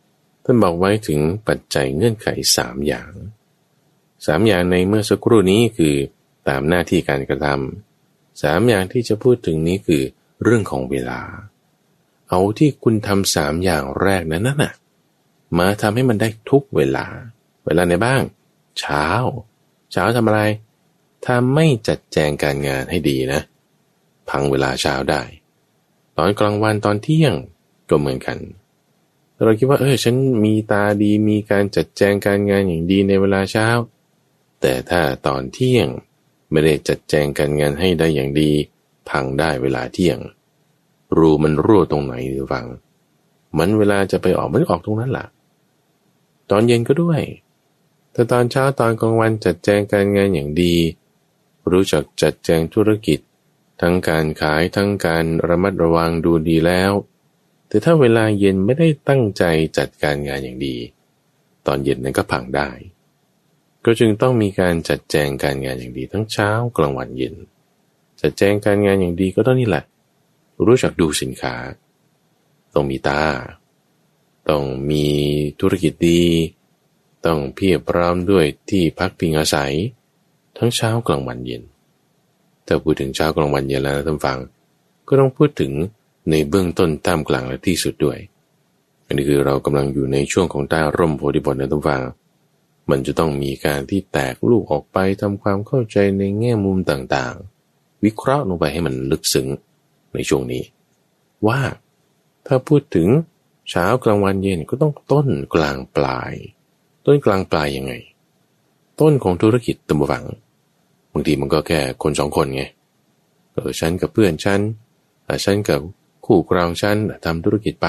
ท่านบอกไว้ถึงปัจจัยเงื่อนไขสามอย่างสามอย่างในเมื่อสักครู่นี้คือตามหน้าที่การกระทำสามอย่างที่จะพูดถึงนี้คือเรื่องของเวลา เอาที่คุณทำสามอย่างแรกนั้นน่ะมาทำให้มันได้ทุกเวลา เวลาในบ้าง เช้า เช้าทำอะไรถ้าไม่จัดแจงการงานให้ดีนะ พังเวลาเช้าได้ อนกลางวันตอนเที่ยงก็เหมือนกัน เราคิดว่า เออฉันมีตาดีมีการจัดแจงการงานอย่างดีในเวลาเช้า แต่ถ้าตอนเที่ยงไม่ได้จัดแจงการงานให้ได้อย่างดี พังได้เวลาเที่ยง รูมันรั่วตรงไหนหรือฟัง มันเวลาจะไปออกมันออกตรงนั้นแหละตอนเย็นก็ด้วยแต่ตอนเช้าตอนกลางวันจัดแจงการงานอย่างดี รู้จักจัดแจงธุรกิจ ทั้งการขายทั้งการระมัดระวังดูดีแล้ว แต่ถ้าเวลาเย็นไม่ได้ตั้งใจจัดการงานอย่างดี ตอนเย็นนั้นก็พังได้ ก็จึงต้องมีการจัดแจงการงานอย่างดีทั้งเช้ากลางวันเย็น จัดแจงการงานอย่างดีก็ต้องนี่แหละ รู้จักดูสินค้า ต้องมีตา ต้องมีธุรกิจดี ต้องเพียบพร้อมด้วยที่พักพิงอาศัย ทั้งเช้ากลางวันเย็น แต่พูดถึงเช้ากลางวันเย็นแล้วท่านฟัง ก็ต้องพูดถึงในเบื้องต้นท่ามกลางและที่สุดด้วย อันนี้คือเรากำลังอยู่ในช่วงของใต้ร่มโพธิบทนะท่านฟัง มันจะต้องมีการที่แตกลูกออกไปทำความเข้าใจในแง่มุมต่างๆ วิเคราะห์ลงไปให้มันลึกซึ้งในช่วงนี้ ว่าถ้าพูดถึงเช้ากลางวันเย็นก็ต้องต้นกลางปลาย ต้นกลางปลายยังไง ต้นของธุรกิจตัมบัง บางทีมันก็แค่คนสองคนไงเออฉันกับเพื่อนฉันฉันกับคู่ครองฉันทำธุรกิจไป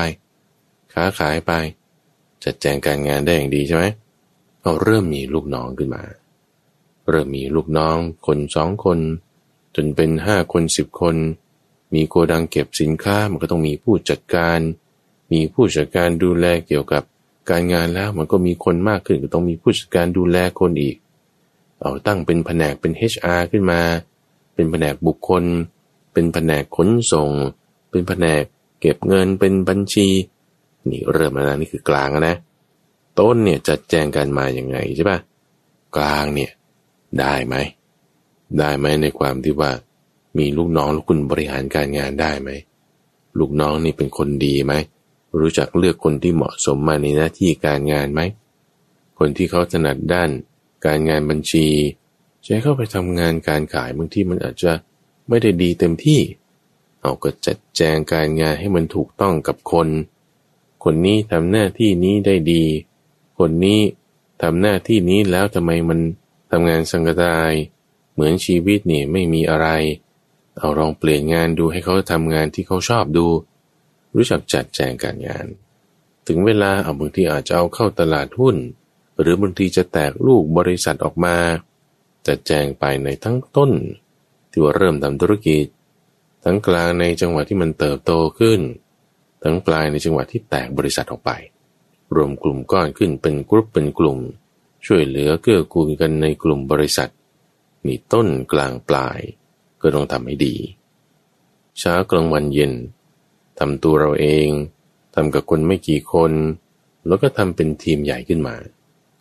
ค้าขายไป จัดแจงการงานได้อย่างดีใช่ไหมเราเริ่มมีลูกน้องขึ้นมา เริ่มมีลูกน้องคนสองคน จนเป็นห้าคนสิบคน มีโกดังเก็บสินค้ามันก็ต้องมีผู้จัดการ มีผู้จัดการดูแลเกี่ยวกับการงานแล้วมันก็มีคนมากขึ้นก็ต้องมีผู้จัดการดูแลคนอีก เอาตั้งเป็นแผนกเป็น HR ขึ้นมา เป็นแผนกบุคคล เป็นแผนกขนส่ง เป็นแผนกเก็บเงินเป็นบัญชี นี่เริ่มแล้วนะนี่คือกลางนะ ต้นเนี่ยจัดแจงการมาอย่างไงใช่ปะกลางเนี่ยได้ไหม ได้ไหมในความที่ว่า มีลูกน้องลูกคุณบริหารการงานได้ไหม ลูกน้องนี่เป็นคนดีไหม รู้จักเลือกคนที่เหมาะสมมาในหน้าที่การงานไหม คนที่เขาถนัดด้าน การงานบัญชีจะเข้าไปทำงานการขายบางที่มันอาจจะไม่ได้ดีเต็มที่ เอาก็จัดแจงการงานให้มันถูกต้องกับคน คนนี้ทำหน้าที่นี้ได้ดี คนนี้ทำหน้าที่นี้แล้วทำไมมันทำงานสังกตาย เหมือนชีวิตนี่ไม่มีอะไร เอาลองเปลี่ยนงานดูให้เขาทำงานที่เขาชอบดู รู้จักจัดแจงการงาน ถึงเวลาเอาบางทีอาจจะเอาเข้าตลาดหุ้น หรือบางทีจะแตกลูกบริษัทออกมาจัดแจงไปในทั้งต้น ที่ว่าเริ่มทำธุรกิจ ทั้งกลางในจังหวะที่มันเติบโตขึ้น ทั้งปลายในจังหวะที่แตกบริษัทออกไป รวมกลุ่มก้อนขึ้นเป็นกรุ๊ปเป็นกลุ่ม ช่วยเหลือเกื้อกูลกันในกลุ่มบริษัทนี่ต้นกลางปลาย ก็ต้องทำให้ดีเช้ากลางวันเย็นทำตัวเราเองทำกับคนไม่กี่คน แล้วก็ทำเป็นทีมใหญ่ขึ้นมา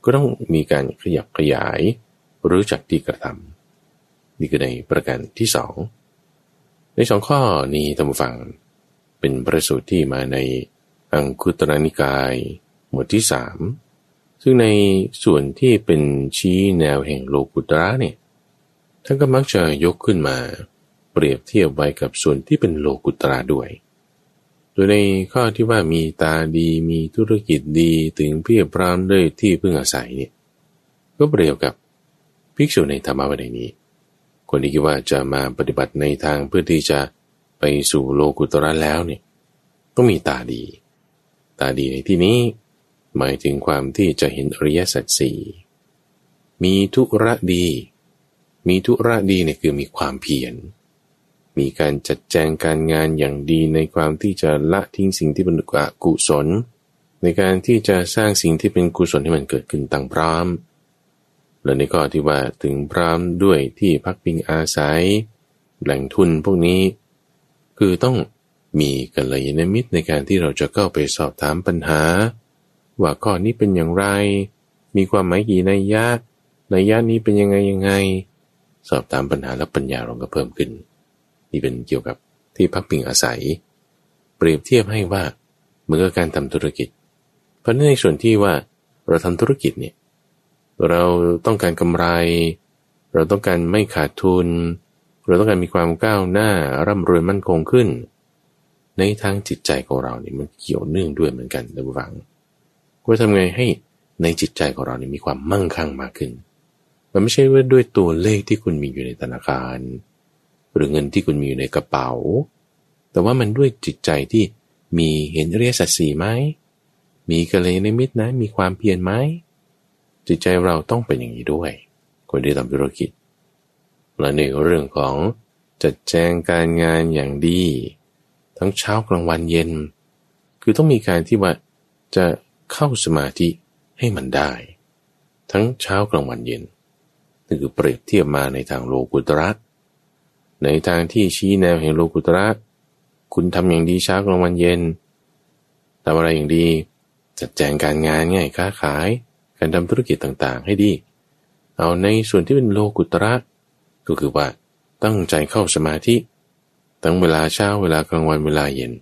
ก็ต้องมีการขยับขยายรู้จักที่กระทำนี่คือในประการที่สองในสองข้อนี้ท่านผู้ฟัง เป็นประสูตรที่มาในอังคุตรนิกาย หมวดที่สามซึ่งในส่วนที่เป็นชี้แนวแห่งโลกุตระเนี่ยท่านก็มักจะยกขึ้นมา เปรียบเทียบไว้กับส่วนที่เป็นโลกุตระด้วย โดยในข้อที่ว่ามีตาดีมีธุรกิจดีถึงเพียบพร้อมด้วยที่พึ่งอาศัยเนี่ยก็เปรียบกับภิกษุในธรรมะวันนี้ คนที่คิดว่าจะมาปฏิบัติในทางเพื่อที่จะไปสู่โลกุตระแล้วเนี่ยต้องมีตาดี ตาดีในที่นี้ หมายถึงความที่จะเห็นอริยสัจสี่มีทุระดี มีทุระดีเนี่ยคือมีความเพียร มีการจัดแจงการงานอย่างดีในความที่จะละทิ้งสิ่งที่เป็นอกุศล ในการที่จะสร้างสิ่งที่เป็นกุศลให้มันเกิดขึ้นตั้งพร้อมและในข้อที่ว่าถึงพร้อมด้วยที่พักพิงอาศัย แหล่งทุนพวกนี้ คือต้องมีกัลยาณมิตรในการที่เราจะเข้าไปสอบถามปัญหา ว่าข้อนี้เป็นอย่างไร มีความหมายกี่นัยยะนัยยะนี้เป็นยังไงยังไง สอบถามปัญหาและปัญญาเราก็เพิ่มขึ้น นี่เป็นเกี่ยวกับที่พักพิงอาศัย เปรียบเทียบให้ว่าเหมือนกับการทำธุรกิจ เพราะในส่วนที่ว่าเราทำธุรกิจเนี่ยเราต้องการกำไร เราต้องการไม่ขาดทุน เราต้องการมีความก้าวหน้าร่ำรวยมั่นคงขึ้น ในทางจิตใจของเราเนี่ยมันเกี่ยวเนื่องด้วยเหมือนกันระวังว่าทำไงให้ในจิตใจของเราเนี่ยมีความมั่งคั่งมากขึ้น มันไม่ใช่ว่าด้วยตัวเลขที่คุณมีอยู่ในธนาคาร หรือเงินที่คุณมีอยู่ในกระเป๋า แต่ว่ามันด้วยจิตใจที่มีเห็นเรียสัตสีไหม มีกะเลในมิตรนะ มีความเพียรไหม จิตใจเราต้องเป็นอย่างนี้ด้วย คนที่ทำธุรกิจ และในเรื่องของจัดแจงการงานอย่างดี ทั้งเช้ากลางวันเย็น คือต้องมีการที่ว่าจะเข้าสมาธิให้มันได้ ทั้งเช้ากลางวันเย็นนี่คือเปรียบเทียบมาในทางโลกุตระ ในทางที่ชี้แนวแห่งโลกุตระคุณทำอย่างดีเช้ากลางวันเย็นทำอะไรอย่างดี จัดแจงการงานง่ายค้าขาย การทำธุรกิจต่างๆ ให้ดี เอาในส่วนที่เป็นโลกุตระก็คือว่าตั้งใจเข้าสมาธิตั้งเวลาเช้าเวลากลางวันเวลาเย็น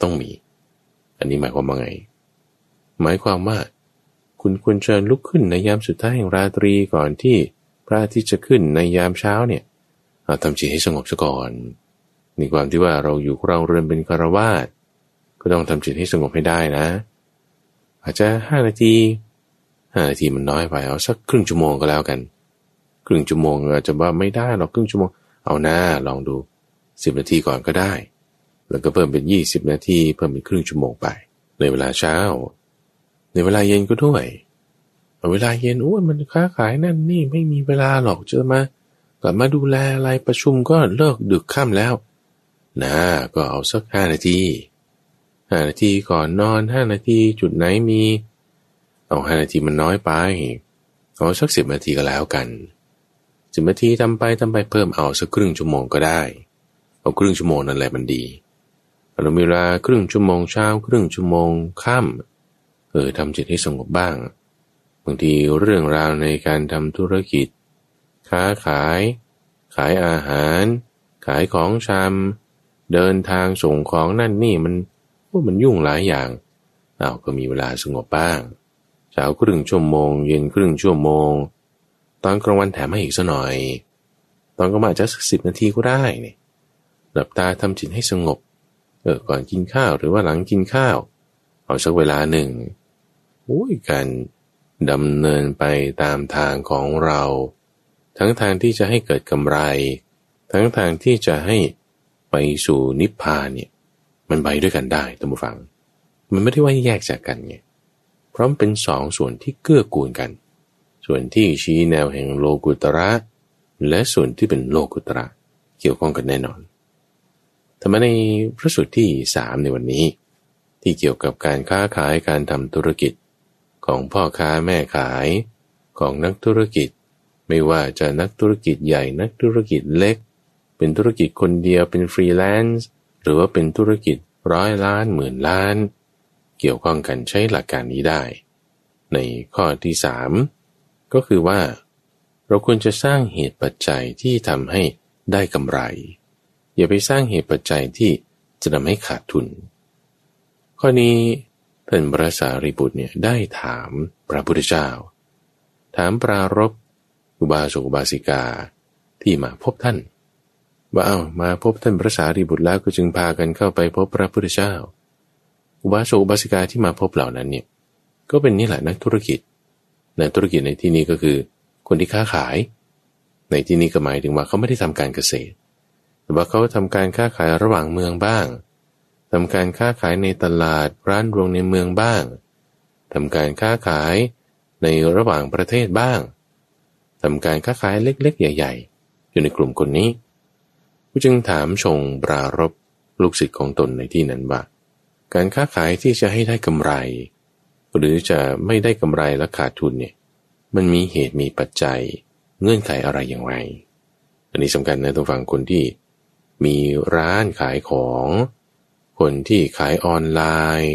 ต้องมี อันนี้หมายความว่าไง หมายความว่า คุณควรเชิญลุกขึ้นในยามสุดท้ายแห่งราตรีก่อนที่พระอาทิตย์จะขึ้นในยามเช้าเนี่ย ทำจิตให้สงบซะก่อนในความที่ว่าเราอยู่เราเรือนเป็นคารวาสก็ต้องทำจิตให้สงบให้ได้นะ อาจจะห้านาทีห้านาทีมันน้อยไปเอาสักครึ่งชั่วโมงก็แล้วกัน ครึ่งชั่วโมงอาจจะว่าไม่ได้หรอกครึ่งชั่วโมงเอาหน้าลองดูสิบนาทีก่อนก็ได้ แล้วก็เพิ่มเป็นยี่สิบนาทีเพิ่มเป็นครึ่งชั่วโมงไป ในเวลาเช้า ในเวลาเย็นก็ด้วย เวลาเย็นอ้ยมันค้าขายนั่นนี่ไม่มีเวลาหรอกจะมา กลับมาดูแลอะไรประชุมก็เลิกดึกค่ำแล้ว นะก็เอาสักห้านาทีห้านาทีก่อนนอนห้านาทีจุดไหนมี เอาห้านาทีมันน้อยไป เอาสักสิบนาทีก็แล้วกันสิบนาทีทำไปทำไปเพิ่มเอาสักครึ่งชั่วโมงก็ได้ เอาครึ่งชั่วโมงนั่นแหละมันดีเรามีเวลาครึ่งชั่วโมงเช้า ครึ่งชั่วโมงค่ำเออทำจิตให้สงบบ้างบางทีเรื่องราวในการทำธุรกิจ ค้าขาย ขายอาหาร ขายของชำเดินทางส่งของนั่นนี่มันว่ามันยุ่งหลายอย่างเราก็มีเวลาสงบบ้างเช้าครึ่งชั่วโมง เย็นครึ่งชั่วโมง ตอนกลางวันแถมให้อีกสักหน่อย ตอนกลาจะสักสิบนาทีก็ได้เนี่ยหลับตาทำจิตให้สงบ เออก่อนกินข้าวหรือว่าหลังกินข้าว เอาสักเวลาหนึ่งโอ้ยการดำเนินไปตามทางของเรา ทั้งทางที่จะให้เกิดกำไร ทั้งทางที่จะให้ไปสู่นิพพานเนี่ย มันไปด้วยกันได้ท่านผู้ฟัง มันไม่ได้ว่าแยกจากกันไงเพราะมันเป็นสองส่วนที่เกื้อกูลกัน ส่วนที่ชี้แนวแห่งโลกุตระ และส่วนที่เป็นโลกุตระเกี่ยวข้องกันแน่นอนธรรมในพระสูตรที่สามในวันนี้ ที่เกี่ยวกับการค้าขายการทำธุรกิจของพ่อค้าแม่ขายของนักธุรกิจ ไม่ว่าจะนักธุรกิจใหญ่นักธุรกิจเล็ก เป็นธุรกิจคนเดียวเป็นฟรีแลนซ์หรือว่าเป็นธุรกิจร้อยล้านหมื่นล้าน เกี่ยวข้องกันใช้หลักการนี้ได้ ในข้อที่สามก็คือว่า เราควรจะสร้างเหตุปัจจัยที่ทำให้ได้กำไร อย่าไปสร้างเหตุปัจจัยที่จะทำให้ขาดทุน ข้อนี้ท่านพระสารีบุตรเนี่ยได้ถามพระพุทธเจ้า ถามปรารบ อุบาสกอุบาสิกาที่มาพบท่าน ว่าเอามาพบท่านพระสารีบุตรแล้วก็จึงพากันเข้าไปพบพระพุทธเจ้า อุบาสกอุบาสิกาที่มาพบเหล่านั้นเนี่ยก็เป็นนี่แหละนักธุรกิจนักธุรกิจในที่นี้ก็คือ คนที่ค้าขาย ในที่นี้ก็หมายถึงว่าเขาไม่ได้ทำการเกษตร แต่ว่าเขาทำการค้าขายระหว่างเมืองบ้างทำการค้าขายในตลาดร้านรวงในเมืองบ้างทำการค้าขายในระหว่างประเทศบ้าง ทำการค้าขายเล็กๆ ใหญ่ ๆ อยู่ในกลุ่มคนนี้ผู้จึงถามชงปรารบลูกศิษย์ของตนในที่นั้นว่า การค้าขายที่จะให้ได้กำไร หรือจะไม่ได้กำไรและขาดทุนเนี่ยมันมีเหตุมีปัจจัยเงื่อนไขอะไรอย่างไร อันนี้สำคัญนะตัวฟังคนที่มีร้านขายของ คนที่ขายออนไลน์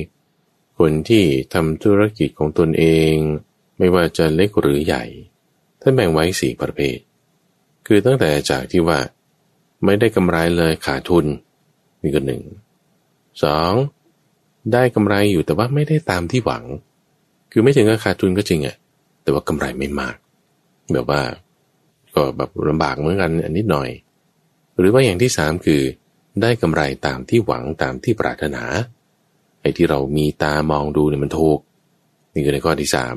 คนที่ทำธุรกิจของตนเอง ไม่ว่าจะเล็กหรือใหญ่ ท่านแบ่งไว้สี่ประเภท คือตั้งแต่จากที่ว่า ไม่ได้กำไรเลยขาดทุนมีก็หนึ่งสองได้กำไรอยู่แต่ว่าไม่ได้ตามที่หวัง คือไม่ถึงกับขาดทุนก็จริงอะแต่ว่ากำไรไม่มาก แบบว่า ก็แบบลำบากเหมือนกันอันนิดหน่อย หรือว่าอย่างที่สามคือ ได้กำไรตามที่หวังตามที่ปรารถนาไอ้ที่เรามีตามองดูเนี่ยมันถูกนี่คือในข้อที่สาม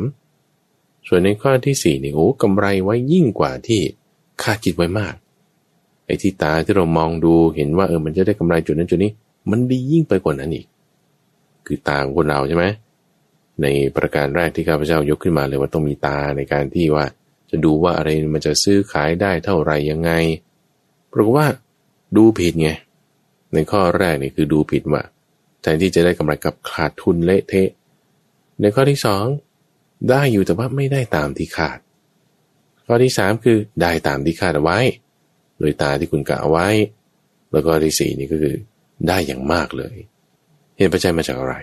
ส่วนในข้อที่สี่นี่โอ้กำไรไว้ยิ่งกว่าที่คาดคิดไว้มากไอ้ที่ตาที่เรามองดูเห็นว่าเออมันจะได้กำไรจุดนั้นจุดนี้ มันดียิ่งไปกว่านั้นอีก คือตาของคนเราใช่ไหมในประการแรกที่ข้าพเจ้ายกขึ้นมาเลยว่าต้องมีตาในการที่ว่า จะดูว่าอะไรมันจะซื้อขายได้เท่าไหร่ยังไงปรากฏว่าดูผิดไงในข้อแรกนี่คือดูผิดว่าแทนที่จะได้กำไรกับขาดทุนเละเทะ ในข้อที่สอง ได้อยู่แต่ว่าไม่ได้ตามที่ขาด ข้อที่สามคือได้ตามที่คาดเอาไว้ โดยตาที่คุณกะเอาไว้ แล้วก็ที่สี่นี่ก็คือได้อย่างมากเลย เหตุปัจจัยมาจากอะไร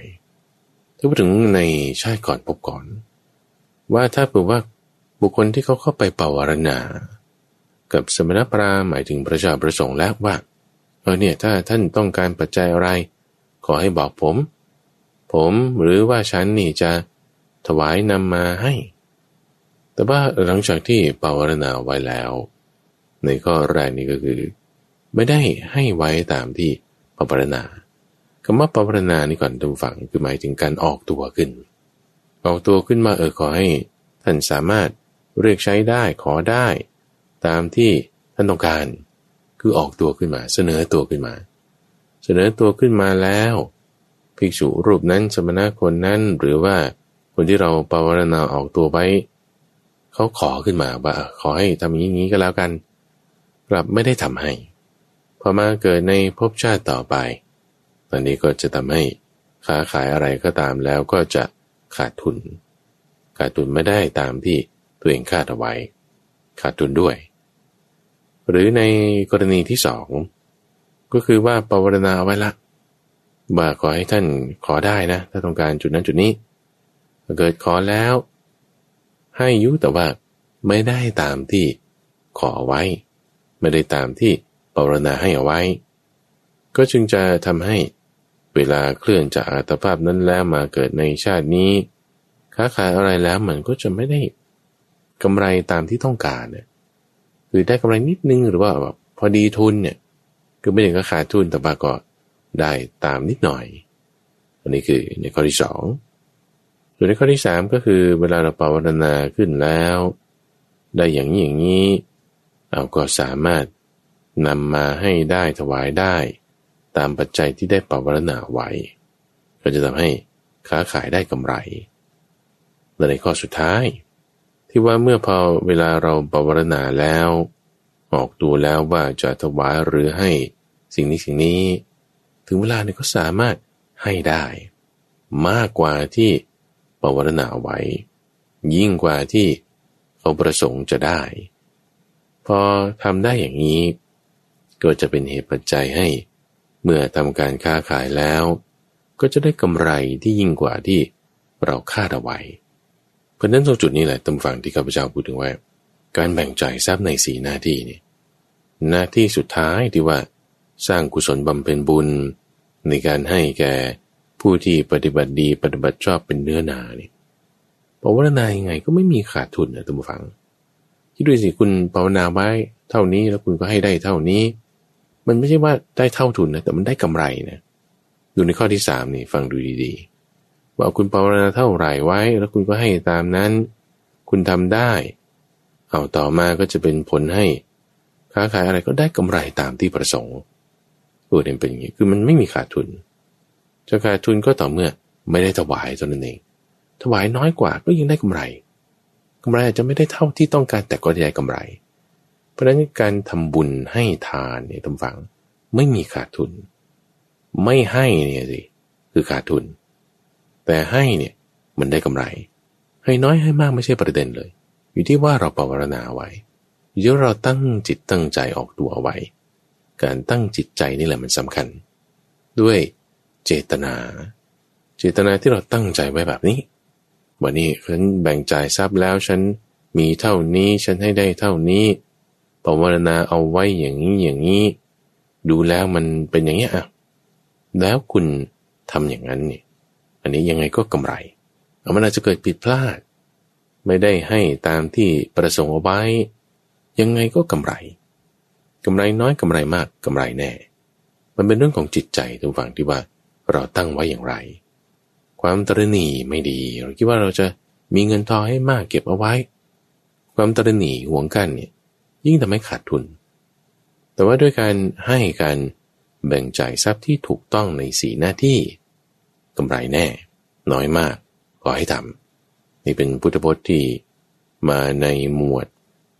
ถ้าพูดถึงในชาติก่อนพบก่อน ว่าถ้าเผื่อว่าบุคคลที่เขาเข้าไปเป่าวารณา กับสมณพราหมณ์หมายถึงพระเจ้าประสงค์แล้วว่าเออเนี่ยถ้าท่านต้องการปัจจัยอะไร ขอให้บอกผม ผมหรือว่าฉันนี่จะ ถวายนำมาให้ แต่ว่าหลังจากที่ปาวารณาไว้แล้ว ในข้อแรกนี่ก็คือ ไม่ได้ให้ไว้ตามที่ปวารณาคำว่าปวารณานี่ก่อนทุกฝังคือหมายถึงการออกตัวขึ้น ออกตัวขึ้นมาเออขอให้ ท่านสามารถเรียกใช้ได้ขอได้ ตามที่ท่านต้องการ คือออกตัวขึ้นมา เสนอตัวขึ้นมา เสนอตัวขึ้นมาแล้วภิกษุรูปนั้นสมณะคนนั้นหรือว่า คนที่เราปวารณาออกตัวไว้เขาขอขึ้นมาว่าขอให้ทำอย่างนี้ก็แล้วกัน กลับไม่ได้ทำให้พอมาเกิดในภพชาติต่อไป ตอนนี้ก็จะทำให้ค้าขายอะไรก็ตามแล้วก็จะขาดทุน ขาดทุนไม่ได้ตามที่ตัวเองคาดเอาไว้ ขาดทุนด้วย หรือในกรณีที่สองก็คือว่าปวารณาไว้ละว่าขอให้ท่านขอได้นะ ถ้าต้องการจุดนั้นจุดนี้ เกิดขอแล้ว ให้ยุแต่ว่าไม่ได้ตามที่ขอไว้ ไม่ได้ตามที่ปรณาให้เอาไว้ ก็จึงจะทำให้เวลาเคลื่อนจากอัตภาพนั้นแล้วมาเกิดในชาตินี้ ค้าขายอะไรแล้วมันก็จะไม่ได้กำไรตามที่ต้องการเนี่ยคือได้กำไรนิดนึงหรือว่าแบบพอดีทุนเนี่ยคือไม่ถึงก็ขาดทุนแต่ว่าก็ได้ตามนิดหน่อย อันนี้คือในข้อที่สอง ส่วนในข้อที่สามก็คือเวลาเราภาวนาขึ้นแล้ว ได้อย่างนี้อย่างนี้เราก็สามารถนำมาให้ได้ถวายได้ ตามปัจจัยที่ได้ภาวนาไว้ ก็จะทำให้ค้าขายได้กำไร และในข้อสุดท้าย ที่ว่าเมื่อพอเวลาเราภาวนาแล้ว ออกตัวแล้วว่าจะถวายหรือให้สิ่งนี้สิ่งนี้ ถึงเวลาเนี่ยก็สามารถให้ได้ มากกว่าที่ ปวารณาไว้ ยิ่งกว่าที่เขาประสงค์จะได้ พอทำได้อย่างนี้ ก็จะเป็นเหตุปัจจัยให้ เมื่อทำการค้าขายแล้ว ก็จะได้กำไรที่ยิ่งกว่าที่เราคาดเอาไว้ เพราะนั้นตรงจุดนี้แหละตำฝั่งที่ข้าพเจ้าพูดถึงว่า การแบ่งจ่ายทรัพย์ในสีหน้าที่นี่หน้าที่สุดท้ายที่ว่าสร้างกุศลบำเพ็ญบุญ ในการให้แก่ ผู้ที่ปฏิบัติดีปฏิบัติชอบเป็นเนื้อนาเนี่ยภาวนายังไงก็ไม่มีขาดทุนนะท่านผู้ฟังคิดดูสิคุณภาวนาไว้เท่านี้แล้วคุณก็ให้ได้เท่านี้ มันไม่ใช่ว่าได้เท่าทุนนะแต่มันได้กำไรนะอยู่ในข้อที่สามนี่ฟังดูดีๆ ว่าคุณภาวนาเท่าไหร่ไว้ แล้วคุณก็ให้ตามนั้น คุณทำได้ เอาต่อมาก็จะเป็นผลให้ค้าขายอะไรก็ได้กำไรตามที่ประสงค์เออเนี่ยเป็นอย่างนี้คือมันไม่มีขาดทุน จะขาดทุนก็ต่อเมื่อไม่ได้ถวายเท่านั้นเอง ถวายน้อยกว่าก็ยังได้กำไรกำไรอาจจะไม่ได้เท่าที่ต้องการแต่ก็ได้กำไร เพราะฉะนั้นการทำบุญให้ทานเนี่ยทำฝัง ไม่มีขาดทุน ไม่ให้เนี่ยสิคือขาดทุน แต่ให้เนี่ยมันได้กำไร ให้น้อยให้มากไม่ใช่ประเด็นเลย อยู่ที่ว่าเราปรารณาไว้อยู่ที่เราตั้งจิตตั้งใจออกตัวไว้ การตั้งจิตใจนี่แหละมันสำคัญ ด้วย เจตนา เจตนาที่เราตั้งใจไว้แบบนี้วันนี้ฉันแบ่งจ่ายทรัพย์แล้วฉันมีเท่านี้ฉันให้ได้เท่านี้ปวารณาเอาไว้อย่างนี้อย่างนี้ ดูแล้วมันเป็นอย่างนี้อะแล้วคุณทำอย่างนั้นเนี่ยอันนี้ยังไงก็กำไรเอามันอาจจะเกิดผิดพลาด ไม่ได้ให้ตามที่ประสงค์เอาไว้ ยังไงก็กำไรกำไรน้อยกำไรมากกำไรแน่ มันเป็นเรื่องของจิตใจทุกฝั่งที่ว่า เราตั้งไว้อย่างไร ความตรณีไม่ดี เราคิดว่าเราจะมีเงินทองให้มากเก็บเอาไว้ ความตรณีหวงกันเนี่ยยิ่งทำให้ขาดทุน แต่ว่าด้วยการให้การแบ่งจ่ายทรัพย์ที่ถูกต้องในสีหน้าที่กำไรแน่ น้อยมากพอให้ทำนี่เป็นพุทธพจน์ที่มาในหมวด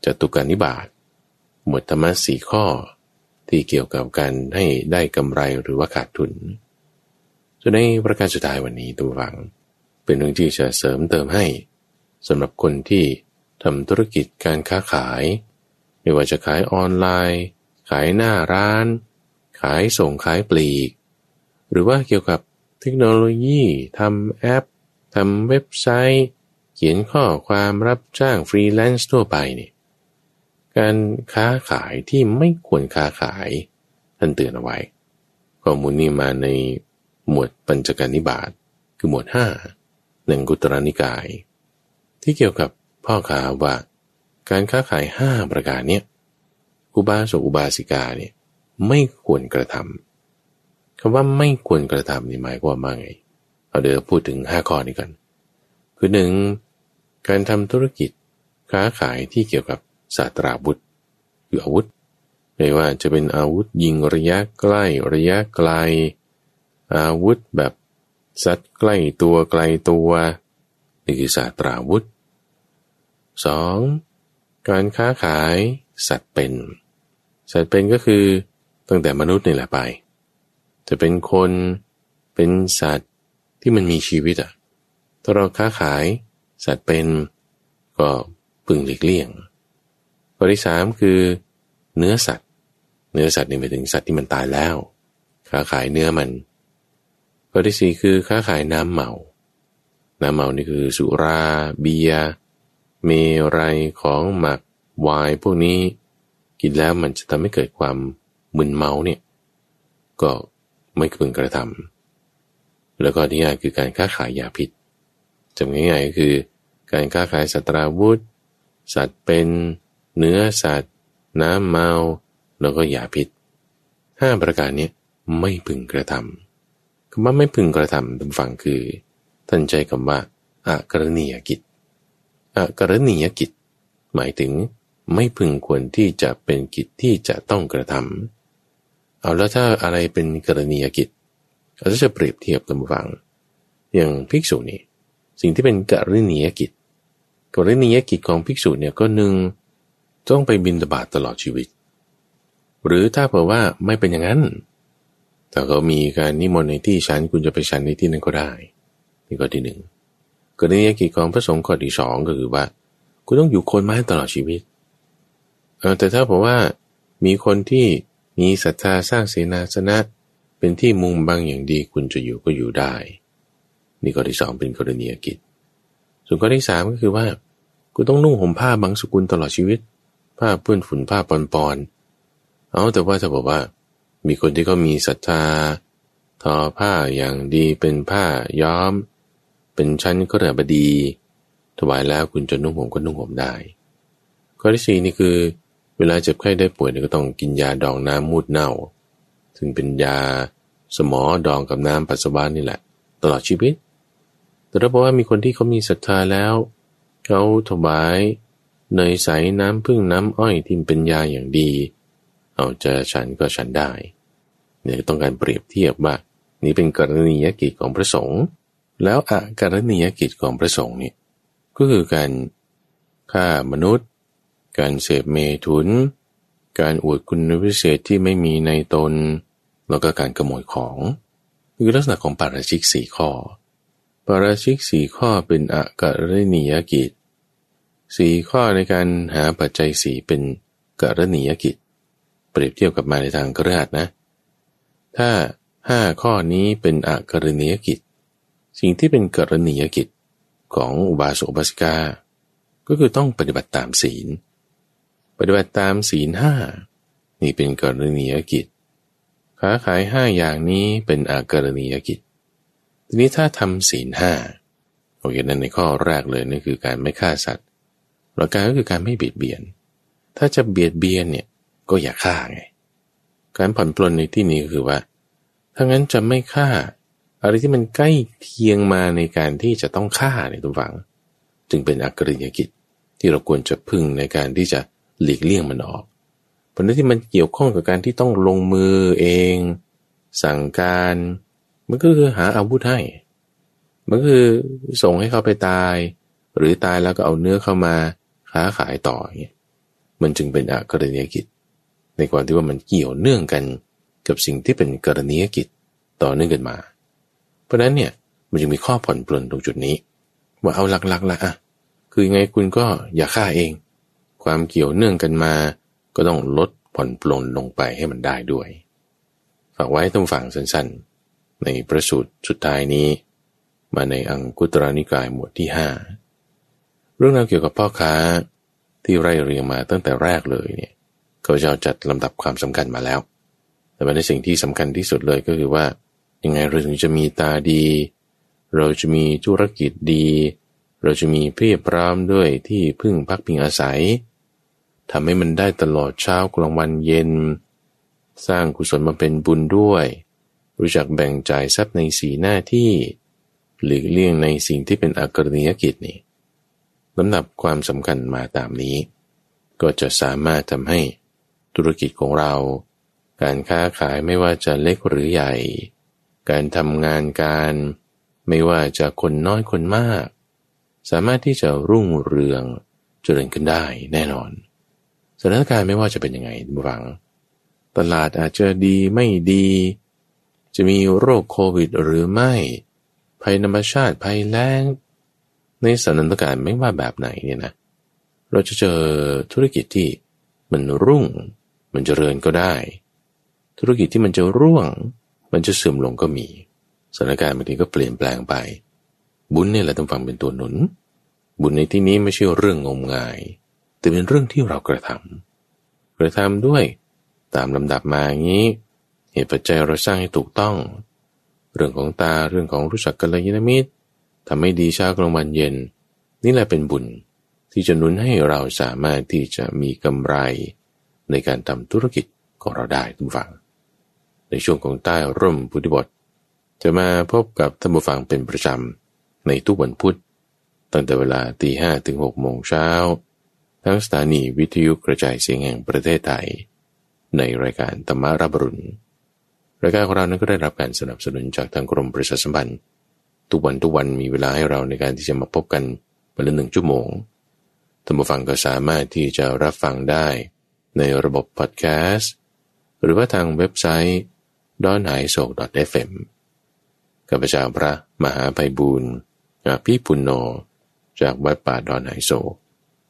จตุการนิบาตหมวดธรรมะสี่ข้อที่เกี่ยวกับการให้ได้กำไรหรือว่าขาดทุน ส่วนในประการสุดท้ายวันนี้ผู้ฟัง เป็นเรื่องที่จะเสริมเติมให้สำหรับคนที่ทำธุรกิจการค้าขาย ไม่ว่าจะขายออนไลน์ ขายหน้าร้าน ขายส่งขายปลีก หรือว่าเกี่ยวกับเทคโนโลยีทำแอปทำเว็บไซต์ เขียนข้อความรับจ้างฟรีแลนซ์ทั่วไปนี่การค้าขายที่ไม่ควรค้าขายท่านเตือนเอาไว้ข้อมูลนี้มาใน หมวดปัญจการนิบาตคือหมวดห้าหนึ่งกุตรนิกาย ที่เกี่ยวกับพ่อค้าว่า การค้าขายห้าประการเนี้ยอุบาสกอุบาสิกาเนี่ยไม่ควรกระทำคำว่าไม่ควรกระทำนี่หมายความว่าไงเอาเดี๋ยวพูดถึงห้าข้อนี้กันคือหนึ่งการทำธุรกิจค้าขายที่เกี่ยวกับศาสตราวุธคืออาวุธไม่ว่าจะเป็นอาวุธยิงระยะใกล้ระยะไกล อาวุธแบบสัตว์ใกล้ตัวไกลตัวนี่คือศาสตราวุธ 2. การค้าขายสัตว์เป็น สัตว์เป็นก็คือตั้งแต่มนุษย์นี่แหละไป จะเป็นคนเป็นสัตว์ที่มันมีชีวิตอะถ้าเราค้าขายสัตว์เป็นก็พึงหลีกเลี่ยงข้อที่สามคือเนื้อสัตว์ เนื้อสัตว์นี่หมายถึงสัตว์ที่มันตายแล้ว ค้าขายเนื้อมัน ข้อที่สี่คือค้าขายน้ำเมา น้ำเมานี่คือสุรา เบียเมรัยของหมักวายพวกนี้ กินแล้วมันจะทำให้เกิดความมึนเมาเนี่ย ก็ไม่ควรกระทำแล้วก็ที่ห้าคือการค้าขายยาพิษจำง่ายๆก็คือ การค้าขายสัตราวุธ สัตว์เป็นเนื้อสัตว์ น้ำเมา แล้วก็ยาพิษห้าประการนี้ไม่พึงกระทำ คำว่าไม่พึงกระทำตามฝั่งคือท่านใจคำว่าอากรณียกิจอากรณียกิจ หมายถึงไม่พึงควรที่จะเป็นกิจที่จะต้องกระทำเอาแล้วถ้าอะไรเป็นกรณียกิจเราจะเปรียบเทียบกันฟัง อย่างภิกษุนี่สิ่งที่เป็นกรณียกิจกรณียกิจของภิกษุเนี่ยก็หนึ่งต้องไปบินตบาตตลอดชีวิต หรือถ้าเผื่อว่าไม่เป็นอย่างนั้น แต่เขามีการนิมนต์ในที่ฉันคุณจะไปฉันในที่นั้นก็ได้นี่ก็ที่หนึ่งกรณียกิจของพระสงฆ์ข้อที่สองก็คือว่า คุณต้องอยู่คนไม้ตลอดชีวิตเออแต่ถ้าบอกว่ามีคนที่มีศรัทธาสร้างเสนาสนะ เป็นที่มุงบางอย่างดีคุณจะอยู่ก็อยู่ได้ นี่ข้อที่สองเป็นกรณียกิจ ส่วนข้อที่สามก็คือว่า คุณต้องนุ่งห่มผ้าบางสกุลตลอดชีวิต ผ้าเปื้อนฝุ่นผ้าปอนปอนเอาแต่ว่าถ้าบอกว่า มีคนที่เขามีศรัทธา ทอผ้าอย่างดีเป็นผ้าย้อม เป็นชั้นก็เรือบดี ถวายแล้วคุณจะนุ่งห่มก็นุ่งห่มได้ข้อที่สี่นี่คือ เวลาเจ็บไข้ได้ป่วยเนี่ยก็ต้องกินยาดองน้ำมูดเน่า ซึ่งเป็นยาสมอดองกับน้ำปัสสาวะนี่แหละ ตลอดชีวิต แต่ถ้าบอกว่ามีคนที่เขามีศรัทธาแล้วเขาถวายเนยใสน้ำพึ่งน้ำอ้อยที่เป็นยาอย่างดีเเอาจะฉันก็ฉันได้เนี่ยต้องการเปรียบเทียบว่า นี่เป็นกรณียกิจของพระสงฆ์แล้วอะกรณียกิจของพระสงฆ์นี่ก็คือการฆ่ามนุษย์ การเสพเมถุน การอวดคุณวิเศษที่ไม่มีในตน แล้วก็การขโมยของคือลักษณะของปาราชิกสี่ข้อ ปาราชิกสี่ข้อเป็นอะกรณียกิจสี่ข้อในการหาปัจจัยสี่เป็นกรณียกิจ ปรียบเทียบกับมาในทางกระหัตนะ ถ้าห้าข้อนี้เป็นอกรณียกิจ สิ่งที่เป็นกรณียกิจของอุบาสกอุบาสิกา ก็คือต้องปฏิบัติตามศีล ปฏิบัติตามศีลห้านี่เป็นกรณียกิจ ค้าขายห้าอย่างนี้เป็นอากรณียกิจ ทีนี้ถ้าทำศีลห้าโอเคนั่นในข้อแรกเลยนี่นคือการไม่ฆ่าสัตว์หลักการก็คือการไม่เบียดเบียน ถ้าจะเบียดเบียนเนี่ย ก็อย่าฆ่าไง การผ่อนปลนในที่นี้คือว่าถ้างั้นจะไม่ฆ่า อะไรที่มันใกล้เคียงมาในการที่จะต้องฆ่าในตัวฝัง จึงเป็นอักริยกิจที่เราควรจะพึ่งในการที่จะหลีกเลี่ยงมันออกผลที่มันเกี่ยวข้องกับการที่ต้องลงมือเอง สั่งการ มันก็คือหาอาวุธให้ มันคือส่งให้เขาไปตาย หรือตายแล้วก็เอาเนื้อเข้ามาค้าขายต่อเงี้ยมันจึงเป็นอกรณียกิจ ในความที่ว่ามันเกี่ยวเนื่องกันกับสิ่งที่เป็นกรณียกิจต่อเนื่องกันมา เพราะนั้นเนี่ยมันจึงมีข้อผ่อนปลนตรงจุดนี้ ว่าเอาหลักๆละอะคือยังไงคุณก็อย่าฆ่าเอง ความเกี่ยวเนื่องกันมา ก็ต้องลดผ่อนปลนลงไปให้มันได้ด้วยฝากไว้ต้องฝั่งสั้นๆ ในประสูตรสุดท้ายนี้ มาในอังคุตรานิกายหมวดที่ห้าเรื่องราวเกี่ยวกับพ่อค้าที่ไร่เรียงมาตั้งแต่แรกเลยเนี่ย ขาจะจัดลำดับความสำคัญมาแล้ว แต่ในสิ่งที่สำคัญที่สุดเลยก็คือว่า ยังไงเราถึงจะมีตาดี เราจะมีธุรกิจดี เราจะมีเพียบพร้อมด้วยที่พึ่งพักพิงอาศัยทำให้มันได้ตลอดเช้ากลางวันเย็น สร้างกุศลมาเป็นบุญด้วย รู้จักแบ่งจ่ายทรัพย์ในสีหน้าที่หลีกเลี่ยงในสิ่งที่เป็นอกรณียกิจนี่ลำดับความสำคัญมาตามนี้ ก็จะสามารถทำให้ ธุรกิจของเรา การค้าขายไม่ว่าจะเล็กหรือใหญ่ การทำงานการ ไม่ว่าจะคนน้อยคนมาก สามารถที่จะรุ่งเรืองเจริญขึ้นได้แน่นอนสถานการณ์ไม่ว่าจะเป็นยังไงบุฟัง ตลาดอาจจะดีไม่ดี จะมีโรคโควิดหรือไม่ภัยธรรมชาติภัยแล้ง ในสถานการณ์ไม่ว่าแบบไหนเนี่ยนะ เราจะเจอธุรกิจที่มันรุ่ง มันจเจริญก็ได้ ธุรกิจที่มันจะร่วง มันจะเสื่อมลงก็มีสถานการณ์บางทีก็เปลี่ยนแปลงไป บุญเนี่ยแหละต้องฟังเป็นตัวหนุน บุญในที่นี้ไม่ใช่เรื่องงมงาย แต่เป็นเรื่องที่เรากระทำกระทำด้วย ตามลำดับมาอย่างนี้ เหตุปัจจัยเราสร้างให้ถูกต้อง เรื่องของตาเรื่องของรู้จักกัลยาณมิตรทำให้ดีเช้ากลางวันเย็น นี่แหละเป็นบุญที่จะหนุนให้เราสามารถที่จะมีกำไร ในการทำธุรกิจของเราได้ทุกฝังในช่วงของใต้ร่มพุทธิบท จะมาพบกับท่านผู้ฟังเป็นประจำในทุกวันพุธ ตั้งแต่เวลาตีห้ถึงหกโมงเช้าทั้งสถานีวิทยุกระจายเสียงแห่งประเทศไทย ในรายการธรรมารับรุณรายการของเรานั้นก็ได้รับการสนับสนุนจากทางกรมประชาสัมพันธ์ทุกวันทุกวันมีเวลาให้เราในการที่จะมาพบกันวันละหนึ่งชั่วโมงท่านผู้ฟังก็สามารถที่จะรับฟังได้ ในระบบพอดแคสต์ หรือว่าทางเว็บไซต์ d o n h a i s o f m ข้าพเจ้าพระมหาไพบูรณ์อาภีปุณโญจากวัดป่าดอนไหโศก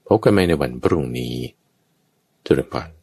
พบกันใหม่ในวันพรุ่งนี้ทุกท่าน